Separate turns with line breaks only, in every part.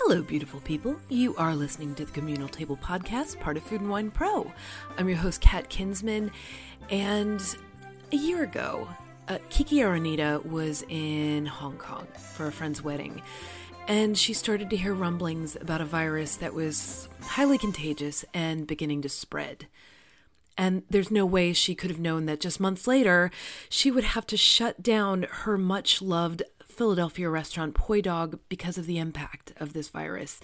Hello, beautiful people. You are listening to the Communal Table Podcast, part of Food and Wine Pro. I'm your host, Kat Kinsman, and a year ago, uh, Kiki Aranita was in Hong Kong for a friend's wedding, and she started to hear rumblings about a virus that was highly contagious and beginning to spread. And there's no way she could have known that just months later, she would have to shut down her much loved Philadelphia restaurant Poi Dog because of the impact of this virus.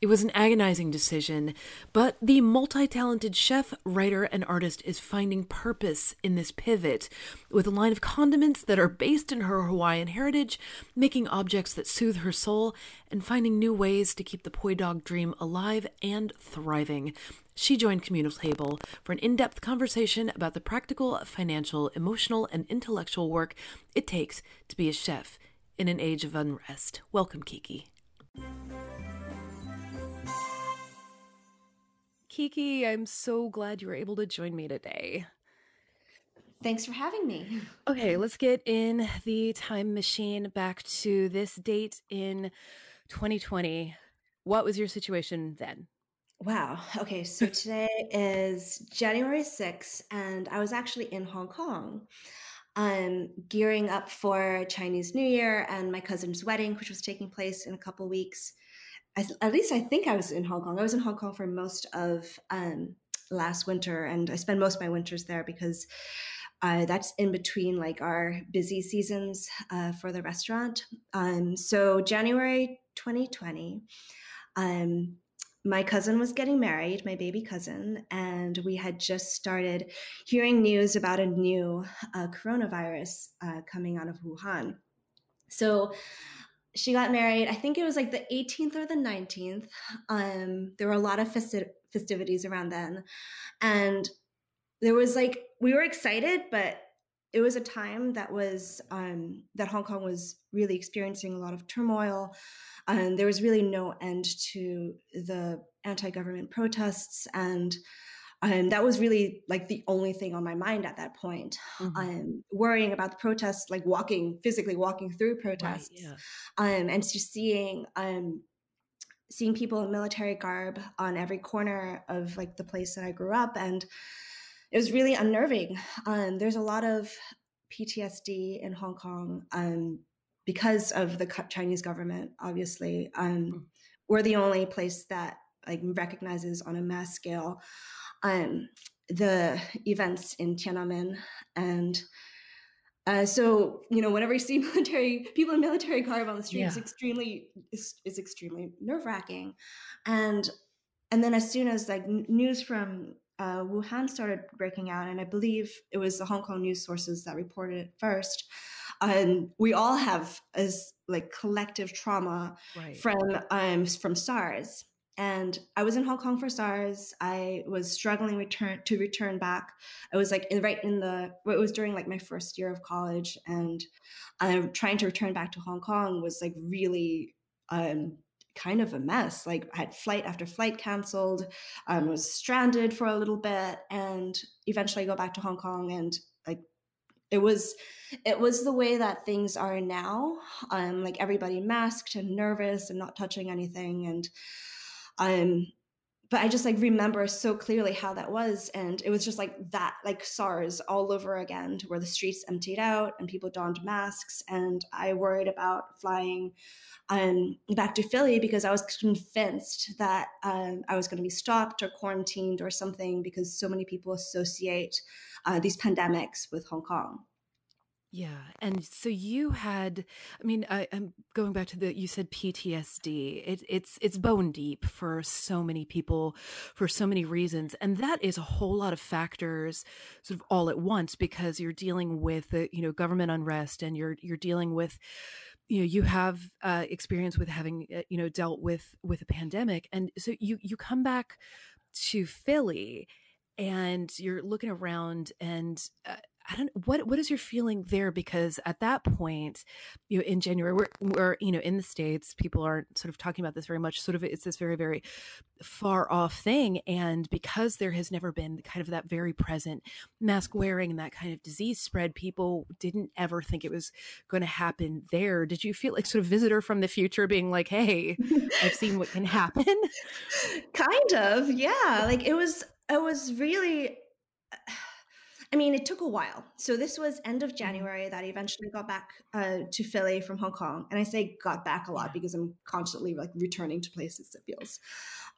It was an agonizing decision, but the multi talented chef, writer, and artist is finding purpose in this pivot with a line of condiments that are based in her Hawaiian heritage, making objects that soothe her soul, and finding new ways to keep the Poi Dog dream alive and thriving. She joined Communal Table for an in depth conversation about the practical, financial, emotional, and intellectual work it takes to be a chef in an age of unrest. Welcome, Kiki. Kiki, I'm so glad you were able to join me today.
Thanks for having me.
Okay, let's get in the time machine back to this date in 2020. What was your situation then?
Wow. Okay, so today is January 6th, and I was actually in Hong Kong um, gearing up for Chinese New Year and my cousin's wedding, which was taking place in a couple weeks. I, at least I think I was in Hong Kong. I was in Hong Kong for most of um, last winter, and I spend most of my winters there because uh, that's in between like our busy seasons uh, for the restaurant. Um, so January 2020. Um, my cousin was getting married, my baby cousin, and we had just started hearing news about a new uh, coronavirus uh, coming out of Wuhan. So she got married, I think it was like the 18th or the 19th. Um, there were a lot of festi- festivities around then. And there was like, we were excited, but it was a time that was, um, that Hong Kong was really experiencing a lot of turmoil and there was really no end to the anti-government protests and um, that was really like the only thing on my mind at that point. Mm-hmm. Um, worrying about the protests, like walking physically walking through protests, right, yeah. um, and just seeing um, seeing people in military garb on every corner of like the place that I grew up, and it was really unnerving. Um, there's a lot of PTSD in Hong Kong. Um, because of the Chinese government, obviously, um, mm. we're the only place that like recognizes on a mass scale um, the events in Tiananmen and. Uh, so you know, whenever you see military people in military garb on the street, yeah. it's extremely is, is extremely nerve wracking, and and then as soon as like news from uh, Wuhan started breaking out, and I believe it was the Hong Kong news sources that reported it first and we all have as like collective trauma right. from um from SARS. And I was in Hong Kong for SARS. I was struggling return to return back. I was like in, right in the it was during like my first year of college, and um, trying to return back to Hong Kong was like really um, kind of a mess. Like I had flight after flight canceled, um, was stranded for a little bit, and eventually I go back to Hong Kong and like it was it was the way that things are now um like everybody masked and nervous and not touching anything and um but I just like remember so clearly how that was. And it was just like that, like SARS all over again, to where the streets emptied out and people donned masks. And I worried about flying um, back to Philly because I was convinced that um, I was going to be stopped or quarantined or something because so many people associate uh, these pandemics with Hong Kong.
Yeah. And so you had, I mean, I, am going back to the, you said PTSD. It, it's, it's bone deep for so many people for so many reasons. And that is a whole lot of factors sort of all at once because you're dealing with, the, you know, government unrest and you're, you're dealing with, you know you have uh, experience with having uh, you know dealt with with a pandemic and so you you come back to philly and you're looking around and uh, I don't what what is your feeling there? Because at that point you know in January we're, we're you know in the states people aren't sort of talking about this very much sort of it's this very very far off thing and because there has never been kind of that very present mask wearing and that kind of disease spread people didn't ever think it was going to happen there. Did you feel like sort of visitor from the future being like hey I've seen what can happen?
Kind of yeah. Like it was it was really I mean, it took a while. So this was end of mm-hmm. January that I eventually got back uh, to Philly from Hong Kong, and I say got back a lot because I'm constantly like returning to places. It feels.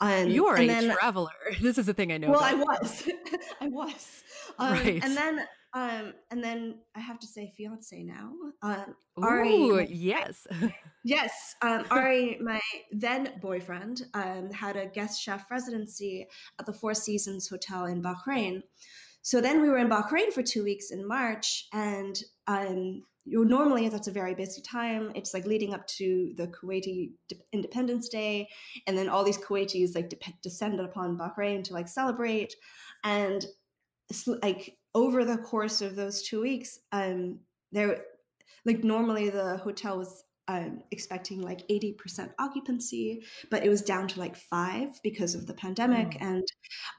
Um, you are a then, traveler. This is the thing I know.
Well,
about.
I was, I was. Um, right. And then, um, and then I have to say, fiance now. Um,
Ooh, Ari, yes,
yes. Um, Ari, my then boyfriend, um, had a guest chef residency at the Four Seasons Hotel in Bahrain. So then we were in Bahrain for two weeks in March, and um, normally that's a very busy time. It's like leading up to the Kuwaiti Independence Day, and then all these Kuwaitis like de- descended upon Bahrain to like celebrate, and like over the course of those two weeks, um, there like normally the hotel was um, expecting like 80% occupancy, but it was down to like five because of the pandemic. Mm. And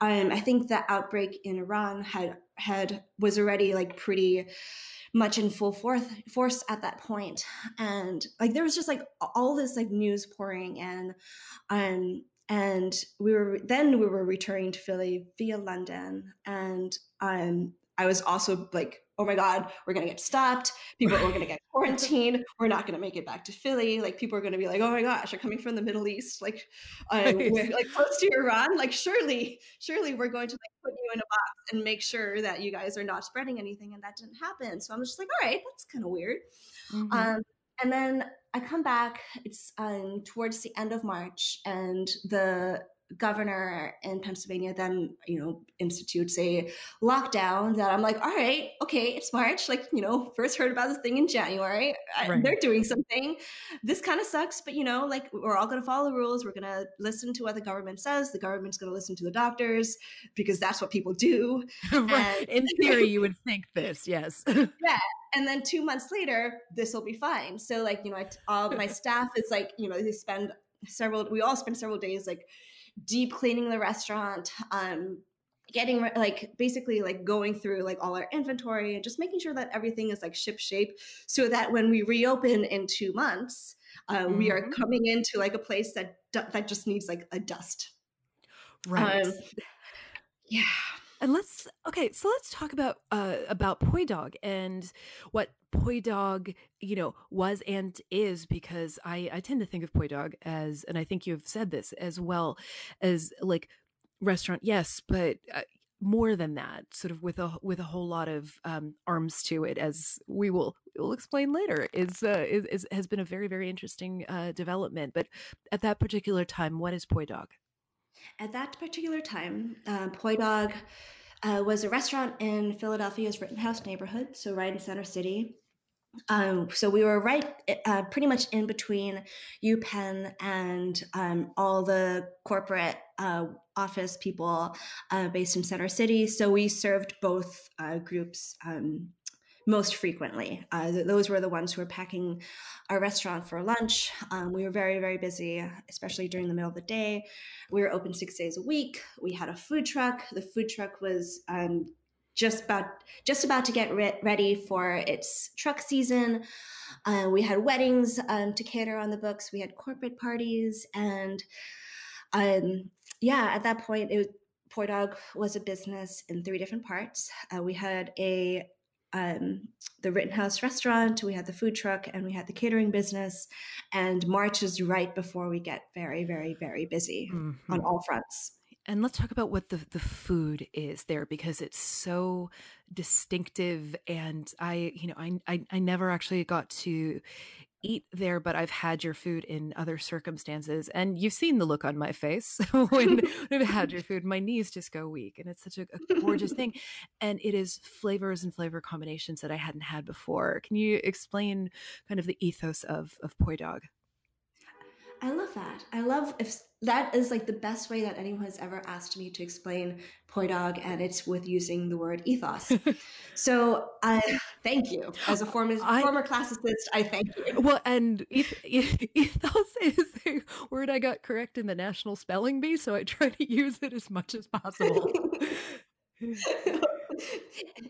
um, I think the outbreak in Iran had had was already like pretty much in full force force at that point and like there was just like all this like news pouring in um and we were then we were returning to philly via london and um i was also like oh my God, we're going to get stopped. People are going to get quarantined. We're not going to make it back to Philly. Like people are going to be like, oh my gosh, you're coming from the Middle East, like, um, like close to Iran. Like surely, surely we're going to like put you in a box and make sure that you guys are not spreading anything. And that didn't happen. So I'm just like, all right, that's kind of weird. Mm-hmm. Um, and then I come back. It's um, towards the end of March, and the governor in Pennsylvania then, you know, institutes a lockdown that I'm like, all right, okay, it's March. Like, you know, first heard about this thing in January. Right. They're doing something. This kind of sucks, but you know, like we're all going to follow the rules. We're going to listen to what the government says. The government's going to listen to the doctors because that's what people do.
right. And- in theory, you would think this, yes.
yeah. And then two months later, this will be fine. So, like, you know, I, all my staff is like, you know, they spend several, we all spend several days like deep cleaning the restaurant, um, getting like basically like going through like all our inventory and just making sure that everything is like ship shape so that when we reopen in two months uh, mm-hmm. we are mm-hmm. coming into like a place that that just needs like a dust
right um,
yeah
and let's okay, so let's talk about uh about Poi Dog and what Poi Dog, you know, was and is because I I tend to think of Poi Dog as and I think you've said this as well as like restaurant, yes, but uh, more than that, sort of with a with a whole lot of um, arms to it, as we will will explain later, is, uh, is, is has been a very very interesting uh, development. But at that particular time, what is Poi Dog?
At that particular time, uh, Poi Dog uh, was a restaurant in Philadelphia's Rittenhouse neighborhood, so right in Center City. Um, so we were right, uh, pretty much in between UPenn and um, all the corporate uh, office people uh, based in Center City. So we served both uh, groups um, most frequently. Uh, those were the ones who were packing our restaurant for lunch. Um, we were very, very busy, especially during the middle of the day. We were open six days a week. We had a food truck. The food truck was um, just about just about to get re- ready for its truck season. Uh, we had weddings um, to cater on the books. We had corporate parties, and um, yeah, at that point, it Poi Dog was a business in three different parts. Uh, we had a um, the Rittenhouse restaurant, we had the food truck, and we had the catering business. And March is right before we get very, very, very busy mm-hmm. on all fronts.
And let's talk about what the, the food is there because it's so distinctive. And I, you know, I, I, I never actually got to eat there, but I've had your food in other circumstances. And you've seen the look on my face when I've had your food. My knees just go weak. And it's such a, a, gorgeous thing. And it is flavors and flavor combinations that I hadn't had before. Can you explain kind of the ethos of, of Poi Dog?
I love that. I love if that is like the best way that anyone has ever asked me to explain Poi Dog, and it's with using the word ethos. so I thank you as a former I, former classicist. I thank you.
Well, and ethos is a word I got correct in the National Spelling Bee, so I try to use it as much as possible.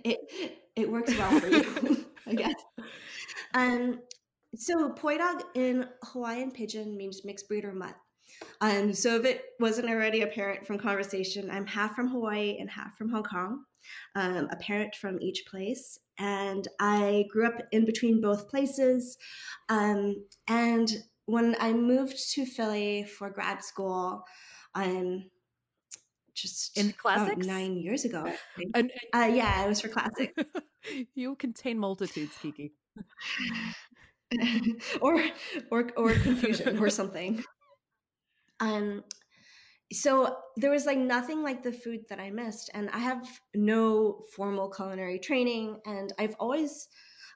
it it works well for you, I guess. Um, so poi dog in Hawaiian pidgin means mixed breed or mutt. Um, so if it wasn't already apparent from conversation, I'm half from Hawaii and half from Hong Kong, um, a parent from each place. And I grew up in between both places. Um, and when I moved to Philly for grad school, um, just
in classics
nine years ago. And, uh, yeah, it was for classics.
you contain multitudes, Kiki.
or or or confusion or something. Um so there was like nothing like the food that I missed and I have no formal culinary training and I've always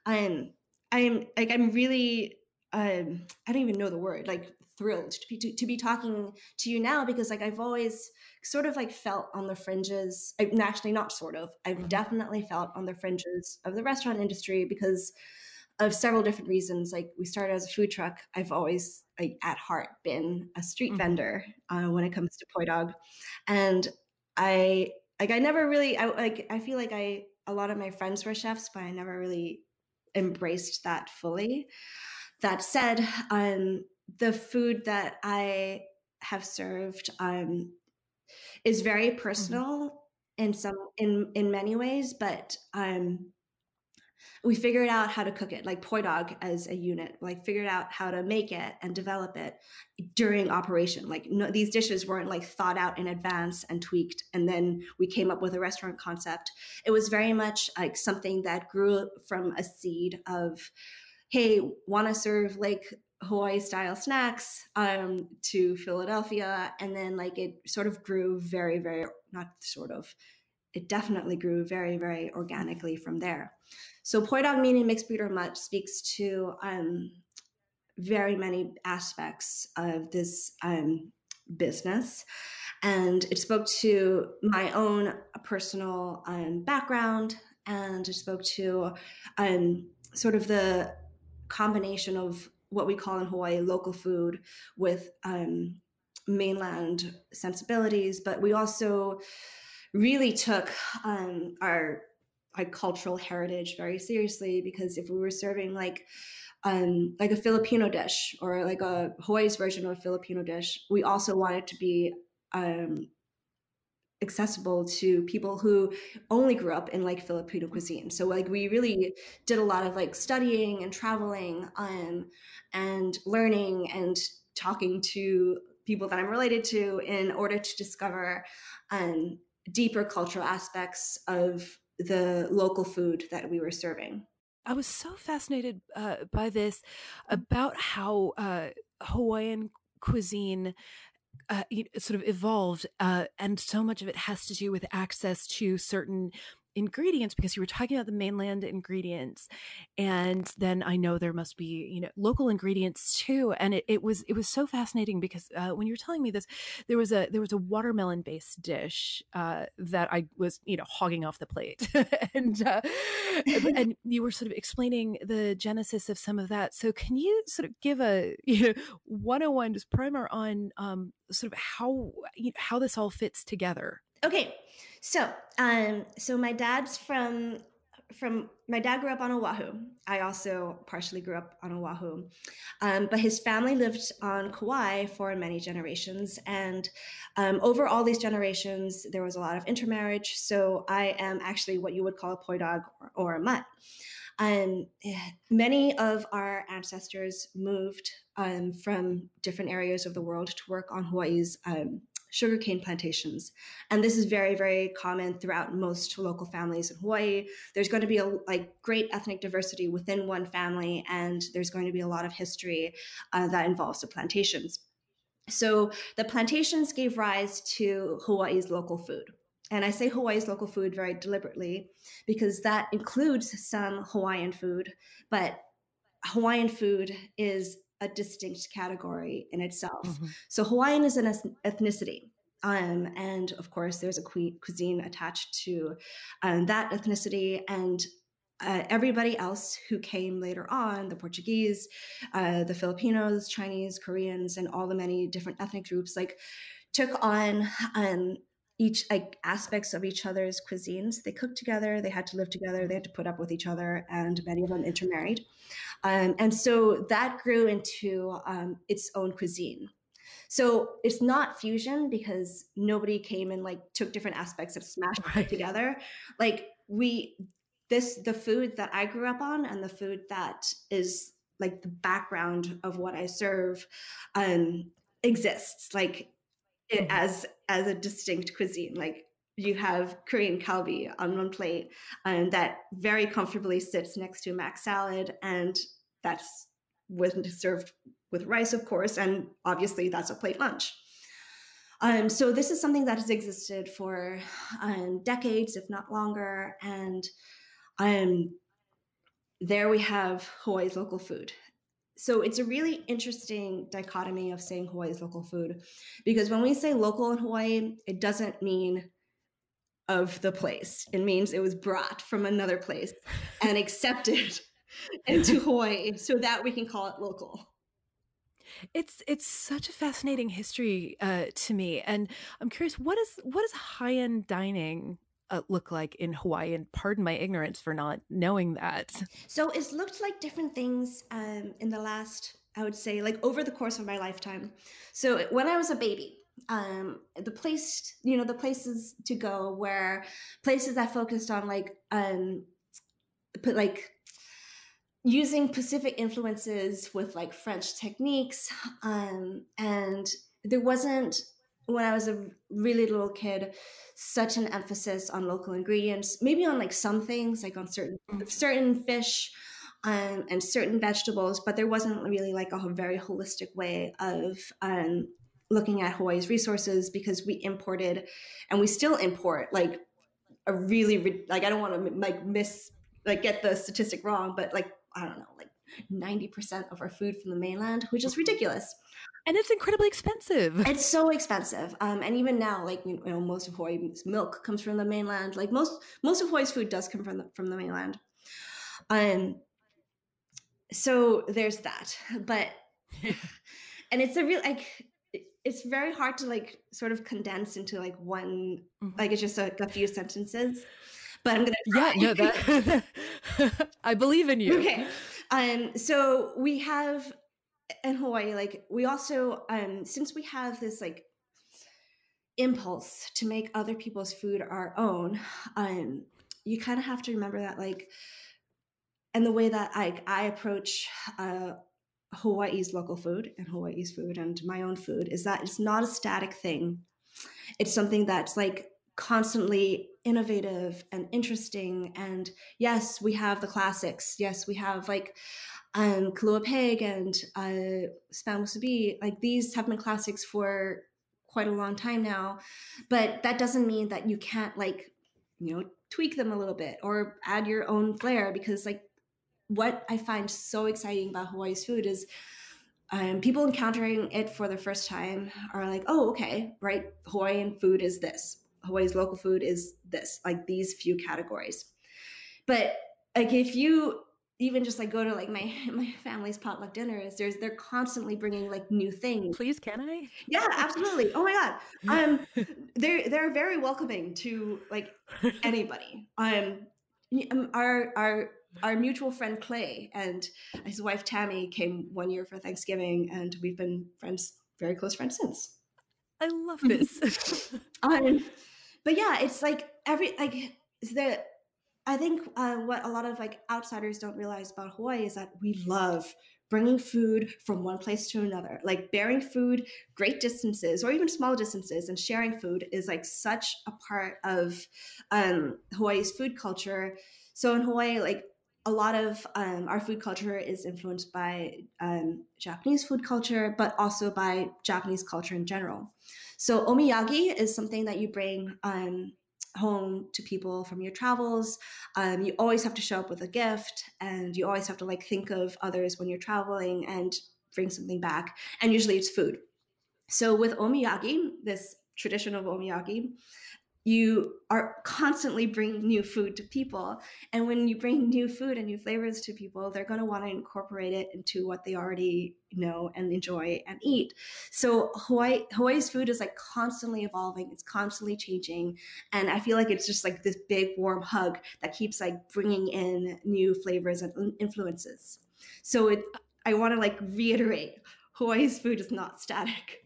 um I'm like I'm really um I don't even know the word like thrilled to be to, to be talking to you now because like I've always sort of like felt on the fringes I, actually not sort of I've mm-hmm. definitely felt on the fringes of the restaurant industry because of several different reasons. Like we started as a food truck. I've always like at heart been a street mm-hmm. vendor uh, when it comes to poi dog, and I like I never really I like I feel like I a lot of my friends were chefs, but I never really embraced that fully. That said, um, the food that I have served um, is very mm-hmm. personal mm-hmm. in some in in many ways, but um, we figured out how to cook it like poi dog as a unit like figured out how to make it and develop it during operation. Like no, these dishes weren't like thought out in advance and tweaked and then we came up with a restaurant concept. It was very much like something that grew from a seed of hey want to serve like hawaii style snacks um, to philadelphia? And then like it sort of grew very very not sort of it definitely grew very very organically from there so poi dog meaning mixed breed or mutt speaks to um, very many aspects of this um, business. And it spoke to my own personal um, background and it spoke to um, sort of the combination of what we call in Hawaii local food with um, mainland sensibilities. But we also really took um, our like cultural heritage very seriously because if we were serving like um, like a Filipino dish or like a Hawaii's version of a Filipino dish, we also wanted to be um, accessible to people who only grew up in like Filipino cuisine. So like we really did a lot of like studying and traveling um, and learning and talking to people that I'm related to in order to discover um, deeper cultural aspects of the local food that we were serving.
I was so fascinated uh, by this about how uh, Hawaiian cuisine uh, sort of evolved, uh, and so much of it has to do with access to certain ingredients because you were talking about the mainland ingredients and then i know there must be you know local ingredients too and it, it was it was so fascinating because uh, when you were telling me this there was a there was a watermelon based dish uh, that i was you know hogging off the plate and uh, and you were sort of explaining the genesis of some of that so can you sort of give a you know 101 just primer on um, sort of how you know, how this all fits together
okay so, um, so my dad's from from my dad grew up on Oahu. I also partially grew up on Oahu, um, but his family lived on Kauai for many generations, and um, over all these generations, there was a lot of intermarriage. So I am actually what you would call a poi dog or, or a mutt. Um, many of our ancestors moved um, from different areas of the world to work on Hawaii's um, sugarcane plantations. And this is very, very common throughout most local families in Hawaii. There's going to be a like great ethnic diversity within one family, and there's going to be a lot of history uh, that involves the plantations. So the plantations gave rise to Hawaii's local food. And I say Hawaii's local food very deliberately because that includes some Hawaiian food, but Hawaiian food is a distinct category in itself. Mm-hmm. So Hawaiian is an ethnicity. Um, and of course, there's a cuisine attached to um, that ethnicity. And uh, everybody else who came later on the Portuguese, uh, the Filipinos, Chinese, Koreans, and all the many different ethnic groups like took on um, each like aspects of each other's cuisines. They cooked together, they had to live together, they had to put up with each other, and many of them intermarried. Um, and so that grew into um, its own cuisine. So it's not fusion because nobody came and like took different aspects of Smash right. together. Like we, this the food that I grew up on and the food that is like the background of what I serve um, exists. Like it mm-hmm. as as a distinct cuisine. Like you have Korean kalbi on one plate um, that very comfortably sits next to a mac salad, and that's with served with rice, of course, and obviously that's a plate lunch. Um, so this is something that has existed for um, decades, if not longer, and um, there we have Hawaii's local food so it's a really interesting dichotomy of saying Hawaii's local food because when we say local in Hawaii, it doesn't mean of the place. It means it was brought from another place and accepted into Hawaii so that we can call it local.
It's it's such a fascinating history uh, to me, and I'm curious what is what does high end dining uh, look like in Hawaii? And pardon my ignorance for not knowing that.
So it's looked like different things um, in the last, I would say, like over the course of my lifetime. So when I was a baby, um, the place, you know, the places to go where places that focused on like, um, put like using Pacific influences with like French techniques. Um, and there wasn't when I was a really little kid, such an emphasis on local ingredients, maybe on like some things, like on certain mm. certain fish um, and certain vegetables, but there wasn't really like a very holistic way of um, looking at Hawaii's resources because we imported and we still import like a really like I don't want to like miss like get the statistic wrong, but like I don't know like ninety percent of our food from the mainland, which is ridiculous
and it's incredibly expensive.
It's so expensive. Um, and even now, like you know, most of Hawaii's milk comes from the mainland. Like most most of Hawaii's food does come from the, from the mainland. Um, so there's that. But and it's a real like it's very hard to like sort of condense into like one mm-hmm. like it's just a, a few sentences. But I'm gonna
yeah no that I believe in you.
Okay. Um, so we have in Hawaii, like we also, um, since we have this like impulse to make other people's food our own, um, you kind of have to remember that, like, and the way that I I approach uh, Hawaii's local food and Hawaii's food and my own food is that it's not a static thing. It's something that's like constantly innovative and interesting. And yes, we have the classics. Yes, we have like um, Kalua Pig and uh, Spam Musubi, like these have been classics for quite a long time now. But that doesn't mean that you can't like, you know, tweak them a little bit or add your own flair because like what I find so exciting about Hawaii's food is um, people encountering it for the first time are like, oh, okay, right. Hawaiian food is this. Hawaii's local food is this, like these few categories. But like if you even just like go to like my my family's potluck dinners there's they're constantly bringing like new things
please can i
yeah absolutely oh my god um they're they're very welcoming to like anybody um, um our our our mutual friend clay and his wife tammy came one year for thanksgiving and we've been friends very close friends since
i love this
um but yeah it's like every like the I think uh, what a lot of like outsiders don't realize about Hawaii is that we love bringing food from one place to another. Like bearing food great distances or even small distances and sharing food is like such a part of um, Hawaii's food culture. So in Hawaii, like a lot of um, our food culture is influenced by um, Japanese food culture, but also by Japanese culture in general. So omiyage is something that you bring um, home to people from your travels. Um, you always have to show up with a gift, and you always have to like think of others when you're traveling. And bring something back, and usually it's food. So with omiyage, this tradition of omiyage, you are constantly bringing new food to people. And when you bring new food and new flavors to people they're going to want to incorporate it into what they already know and enjoy and eat. So hawaii hawaii's food is like constantly evolving it's constantly changing and i feel like it's just like this big warm hug that keeps like bringing in new flavors and influences. So it i want to like reiterate hawaii's food is not static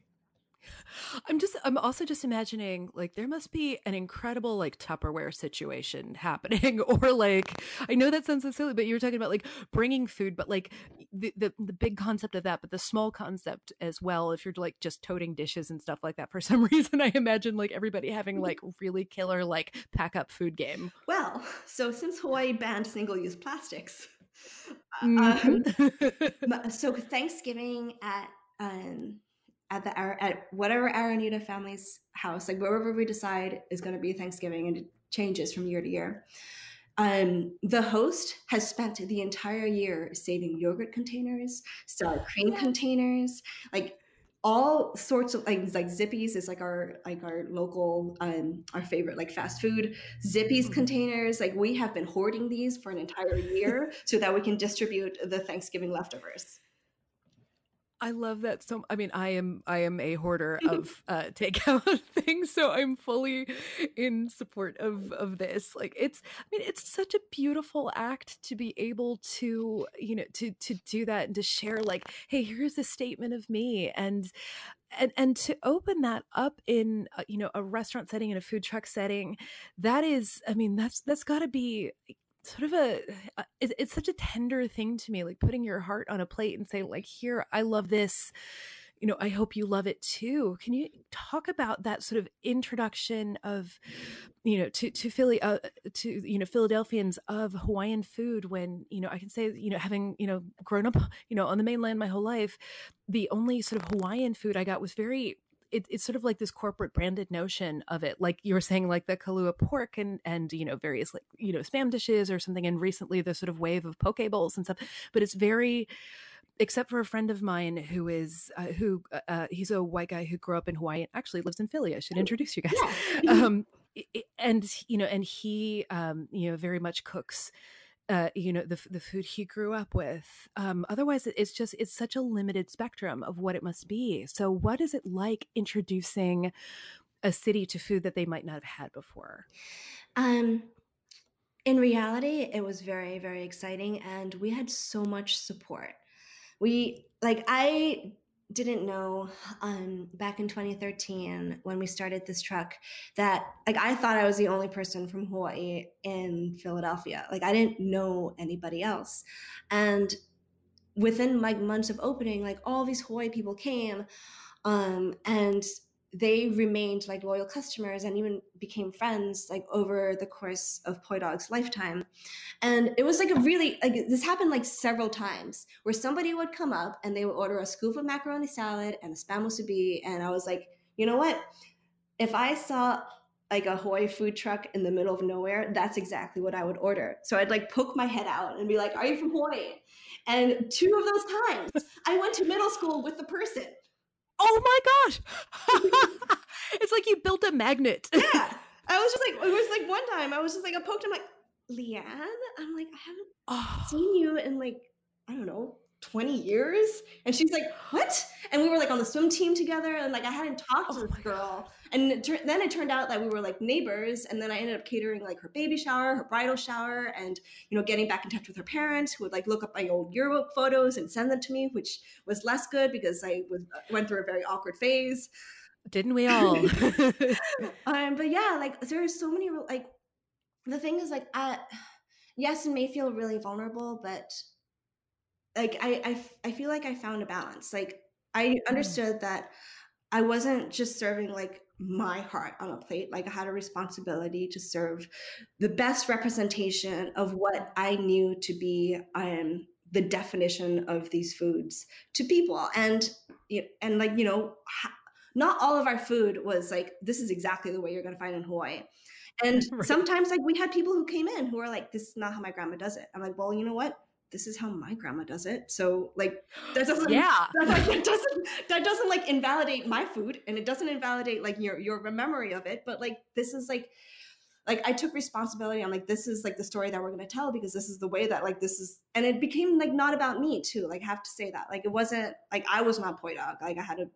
I'm just I'm also just imagining like there must be an incredible like Tupperware situation happening or like I know that sounds so silly but you were talking about like bringing food but like the, the the big concept of that but the small concept as well if you're like just toting dishes and stuff like that for some reason I imagine like everybody having like really killer like pack up food game.
Well, so since Hawaii banned single-use plastics mm-hmm. um, so Thanksgiving at um, at the at whatever Aranita family's house, like wherever we decide is going to be Thanksgiving, and it changes from year to year. Um, the host has spent the entire year saving yogurt containers, sour cream yeah. containers, like all sorts of like like Zippy's is like our like our local um our favorite like fast food Zippies mm-hmm. containers. Like we have been hoarding these for an entire year so that we can distribute the Thanksgiving leftovers.
I love that so I mean I am I am a hoarder of uh takeout things so I'm fully in support of of this. Like it's I mean it's such a beautiful act to be able to you know to to do that and to share like hey here's a statement of me and and and to open that up in uh, you know a restaurant setting in a food truck setting that is I mean that's that's got to be sort of a uh, it's, it's such a tender thing to me like putting your heart on a plate and saying like here i love this. You know i hope you love it too. Can you talk about that sort of introduction of you know to to philly uh, to you know philadelphians of hawaiian food when you know i can say you know having you know grown up you know on the mainland my whole life the only sort of hawaiian food i got was very it, it's sort of like this corporate branded notion of it like you were saying like the kalua pork and and you know various like you know spam dishes or something and recently the sort of wave of poke bowls and stuff but it's very except for a friend of mine who is uh, who uh, uh he's a white guy who grew up in Hawaii and actually lives in Philly. I should oh, introduce you guys. Yeah. um, and you know, and he um, you know very much cooks uh, you know the the food he grew up with. Um, otherwise, it's just it's such a limited spectrum of what it must be. So, what is it like introducing a city to food that they might not have had before?
Um, in reality, it was very very exciting, and we had so much support. We like I didn't know um, back in 2013 when we started this truck that like I thought I was the only person from Hawaii in Philadelphia. Like I didn't know anybody else. And within like months of opening, like all these Hawaii people came um, and they remained like loyal customers and even became friends like over the course of Poi Dog's lifetime. And it was like a really like this happened like several times where somebody would come up and they would order a scoop of macaroni salad and a spam musubi and I was like, you know what? If I saw like a Hawaii food truck in the middle of nowhere, that's exactly what I would order. So I'd like poke my head out and be like, "Are you from Hawaii?" And two of those times, I went to middle school with the person.
Oh my gosh. it's like you built a magnet.
yeah. I was just like, it was like one time I was just like, I poked him like, Leanne? I'm like, I haven't oh. seen you in like, I don't know, 20 years? And she's like what? And we were like on the swim team together and like i hadn't talked oh to this girl. God. and it tur- then it turned out that we were like neighbors and then i ended up catering like her baby shower her bridal shower and you know getting back in touch with her parents who would like look up my old yearbook photos and send them to me which was less good because i was went through a very awkward phase.
Didn't we all?
Um but yeah like there are so many like the thing is like I, yes it may feel really vulnerable but like I, I I feel like I found a balance. Like I mm. understood that I wasn't just serving like my heart on a plate. Like I had a responsibility to serve the best representation of what I knew to be um the definition of these foods to people. And and like you know, not all of our food was like this is exactly the way you're going to find in Hawaii. And right. sometimes like we had people who came in who were like, this is not how my grandma does it. I'm like, well, you know what? This is how my grandma does it. So like that doesn't
yeah
that, like, that doesn't that doesn't like invalidate my food and it doesn't invalidate like your your memory of it. But like this is like like I took responsibility. I'm like, this is like the story that we're gonna tell because this is the way that like this is and it became like not about me too. Like I have to say that. Like it wasn't like I was not poi dog. Like I had a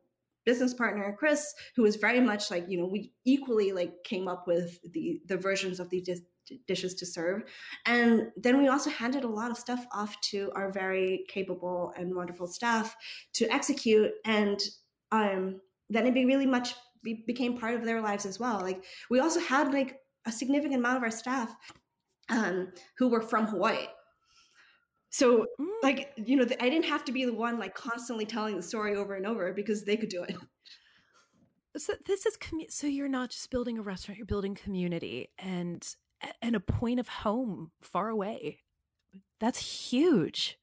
business partner chris who was very much like you know we equally like came up with the the versions of these dishes to serve. And then we also handed a lot of stuff off to our very capable and wonderful staff to execute. And um then it be really much be, became part of their lives as well. Like we also had like a significant amount of our staff um who were from hawaii. So mm. like you know i didn't have to be the one like constantly telling the story over and over because they could do it.
So this is commu- so you're not just building a restaurant you're building community. And and a point of home far away. That's huge.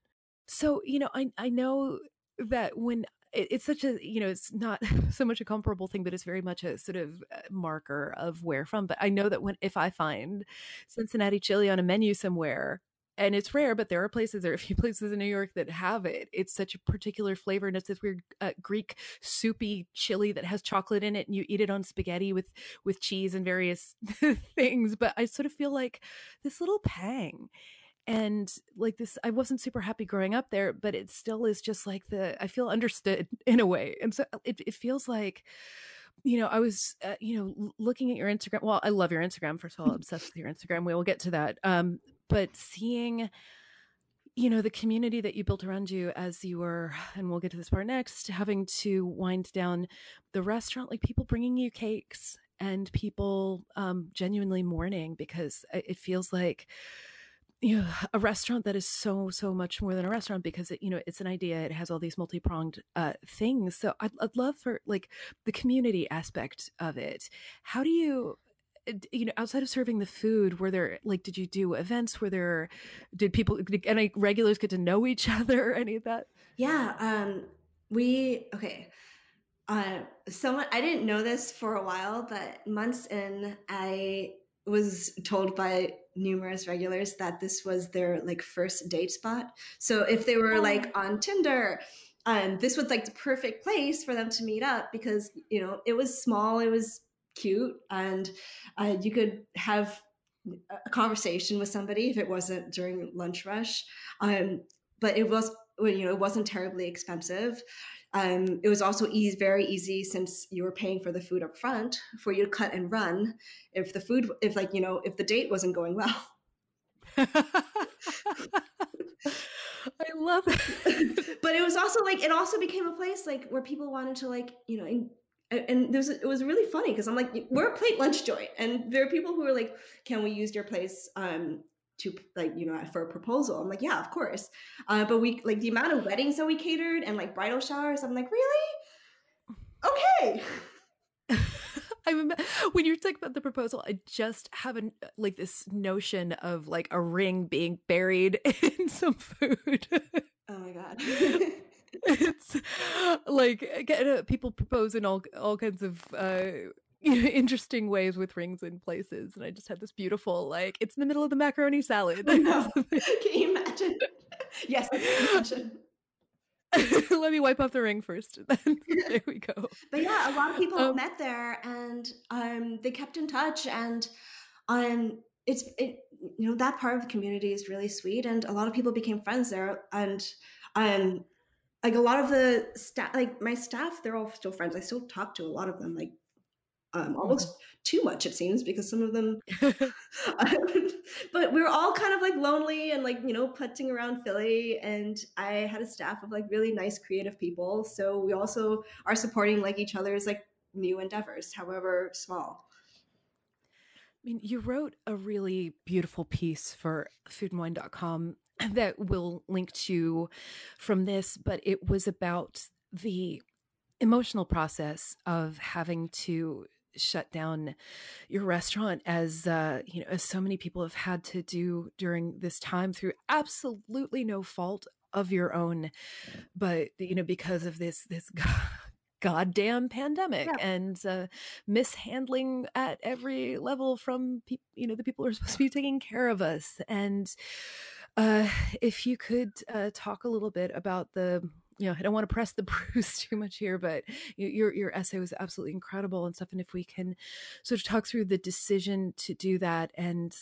So you know i i know that when it's such a you know it's not so much a comparable thing but it's very much a sort of uh, marker of where from. But i know that when if i find cincinnati chili on a menu somewhere and it's rare, but there are places, there are a few places in New York that have it. It's such a particular flavor, and it's this weird uh, Greek soupy chili that has chocolate in it, and you eat it on spaghetti with with cheese and various things. But I sort of feel like this little pang, and like this, I wasn't super happy growing up there, but it still is just like the I feel understood in a way, and so it, it feels like you know, I was, uh, you know, looking at your Instagram. Well, I love your Instagram. First of all, obsessed with your Instagram. We will get to that. Um, but seeing, you know, the community that you built around you as you were, and we'll get to this part next, having to wind down the restaurant, like people bringing you cakes and people um, genuinely mourning because it feels like you know a restaurant that is so so much more than a restaurant because it you know it's an idea it has all these multi-pronged uh things. So I'd, I'd love for like the community aspect of it. How do you you know outside of serving the food were there like did you do events were there did people did any regulars get to know each other or any of that
yeah um we okay uh someone i didn't know this for a while but months in i was told by numerous regulars that this was their like first date spot. So if they were like oh. on Tinder, um, this was like the perfect place for them to meet up because you know it was small, it was cute, and uh, you could have a conversation with somebody if it wasn't during lunch rush. Um, but it was you know it wasn't terribly expensive um, it was also easy, very easy since you were paying for the food up front for you to cut and run if the food, if like, you know, if the date wasn't going well.
I love
it. but it was also like, it also became a place like where people wanted to like, you know, and, and there was, it was really funny because I'm like, we're a plate lunch joint. And there are people who are like, can we use your place um, to like you know for a proposal i'm like yeah of course uh, but we like the amount of weddings that we catered and like bridal showers i'm like really okay
I remember when you're talking about the proposal, I just have a like this notion of like a ring being buried in some food.
Oh my god.
it's like uh, people propose in all all kinds of uh, interesting ways with rings in places. And I just had this beautiful, like, it's in the middle of the macaroni salad.
Oh, no. Can you imagine? yes,
Let me wipe off the ring first. Then there we go.
But yeah, a lot of people um, met there and um, they kept in touch and um, it's it you know that part of the community is really sweet and a lot of people became friends there and um like a lot of the staff like my staff they're all still friends. I still talk to a lot of them like um, almost mm-hmm. too much it seems because some of them but we were all kind of like lonely and like you know putting around philly and i had a staff of like really nice creative people. So we also are supporting like each other's like new endeavors however small.
I mean, you wrote a really beautiful piece for foodandwine.com that we'll link to from this, but it was about the emotional process of having to shut down your restaurant as uh, you know as so many people have had to do during this time through absolutely no fault of your own but you know because of this this goddamn pandemic yeah. and uh, mishandling at every level from people you know the people who are supposed to be taking care of us and uh, if you could uh, talk a little bit about the you know, I don't want to press the bruise too much here, but your your essay was absolutely incredible and stuff. And if we can sort of talk through the decision to do that, and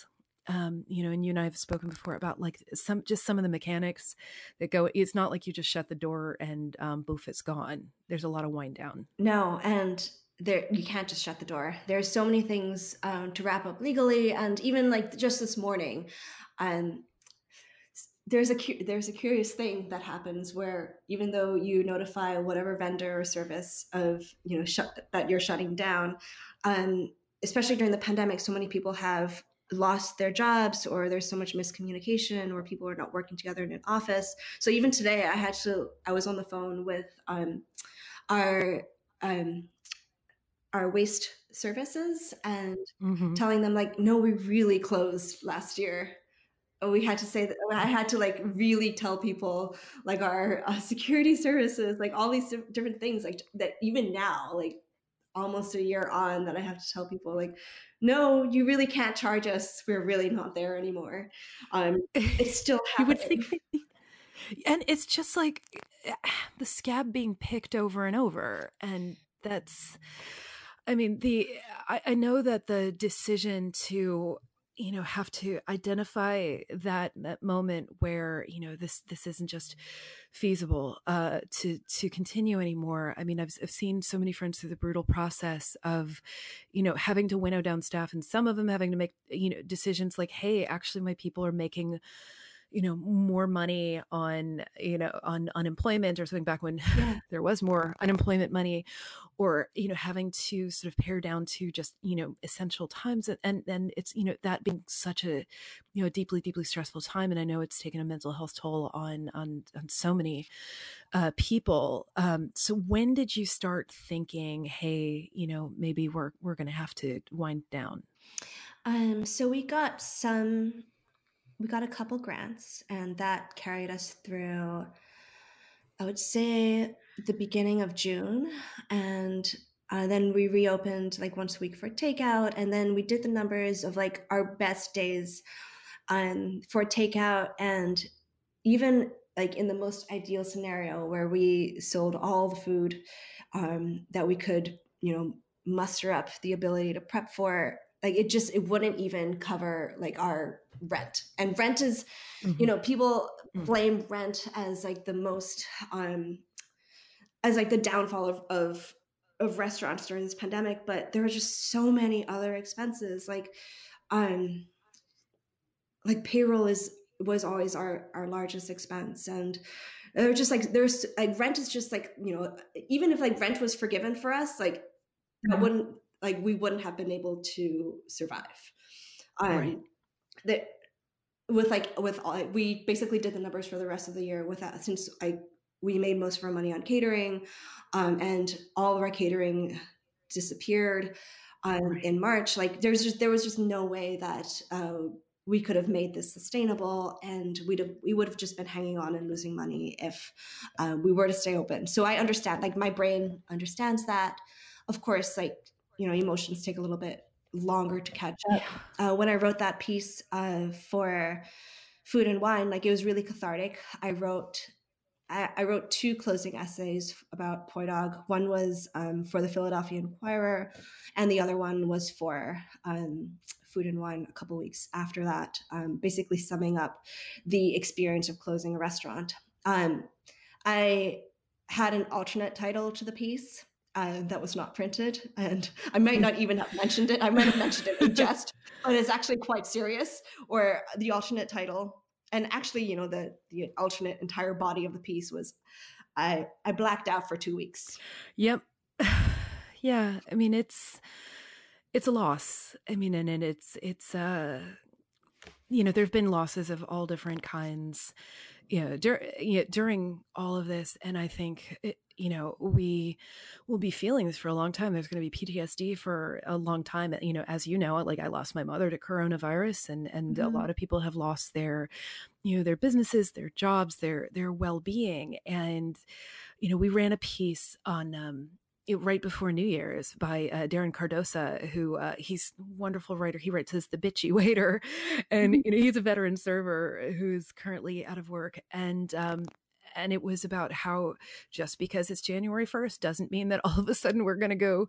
um, you know, and you and I have spoken before about like some just some of the mechanics that go. It's not like you just shut the door and um, boof, it's gone. There's a lot of wind down.
No, and there you can't just shut the door. There's so many things um, to wrap up legally, and even like just this morning, um, there's a there's a curious thing that happens where even though you notify whatever vendor or service of you know shut, that you're shutting down, um, especially during the pandemic, so many people have lost their jobs or there's so much miscommunication or people are not working together in an office. So even today, I had to I was on the phone with um, our um, our waste services and mm-hmm. telling them like, no, we really closed last year we had to say that I had to like really tell people like our uh, security services, like all these different things, like that even now, like almost a year on, that I have to tell people like, no, you really can't charge us. We're really not there anymore. Um, it's still happening. you would think,
and it's just like the scab being picked over and over, and that's. I mean, the I, I know that the decision to you know have to identify that that moment where you know this this isn't just feasible uh to to continue anymore. I mean I've, I've seen so many friends through the brutal process of you know having to winnow down staff and some of them having to make you know decisions like hey actually my people are making you know more money on you know on unemployment or something back when yeah. there was more unemployment money or you know having to sort of pare down to just you know essential times and and then it's you know that being such a you know deeply deeply stressful time and i know it's taken a mental health toll on on on so many uh, people um, so when did you start thinking hey you know maybe we're we're going to have to wind down
um so we got some we got a couple grants, and that carried us through, I would say, the beginning of June. And uh, then we reopened like once a week for takeout. And then we did the numbers of like our best days um, for takeout. And even like in the most ideal scenario where we sold all the food um, that we could, you know, muster up the ability to prep for, like it just, it wouldn't even cover like our rent and rent is mm-hmm. you know people mm-hmm. blame rent as like the most um as like the downfall of of of restaurants during this pandemic but there are just so many other expenses like um like payroll is was always our our largest expense and they're just like there's like rent is just like you know even if like rent was forgiven for us like that mm-hmm. wouldn't like we wouldn't have been able to survive. Um right. that with like with all, we basically did the numbers for the rest of the year with that since I we made most of our money on catering um, and all of our catering disappeared um, right. in March like there's just there was just no way that uh, we could have made this sustainable and we'd have, we would have just been hanging on and losing money if uh, we were to stay open. So I understand like my brain understands that. Of course like you know emotions take a little bit longer to catch up. Uh, when I wrote that piece uh, for Food and Wine, like it was really cathartic. I wrote I, I wrote two closing essays about Poi Dog. One was um, for the Philadelphia Inquirer, and the other one was for um, Food and Wine a couple weeks after that, um, basically summing up the experience of closing a restaurant. Um, I had an alternate title to the piece uh, that was not printed. And I might not even have mentioned it. I might have mentioned it in jest, but it's actually quite serious. Or the alternate title, and actually, you know, the the alternate entire body of the piece was, I I blacked out for two weeks.
Yep. Yeah, I mean it's it's a loss. I mean, and, and it's it's uh you know there've been losses of all different kinds you know, dur- you know, during all of this and i think it, you know we will be feeling this for a long time there's going to be ptsd for a long time you know as you know like i lost my mother to coronavirus and and mm-hmm. a lot of people have lost their you know their businesses their jobs their their well-being and you know we ran a piece on um right before New Year's by uh, Darron Cardosa, who uh, he's a wonderful writer. He writes as the bitchy waiter, and mm-hmm. you know he's a veteran server who's currently out of work. And um, and it was about how just because it's January 1st doesn't mean that all of a sudden we're going to go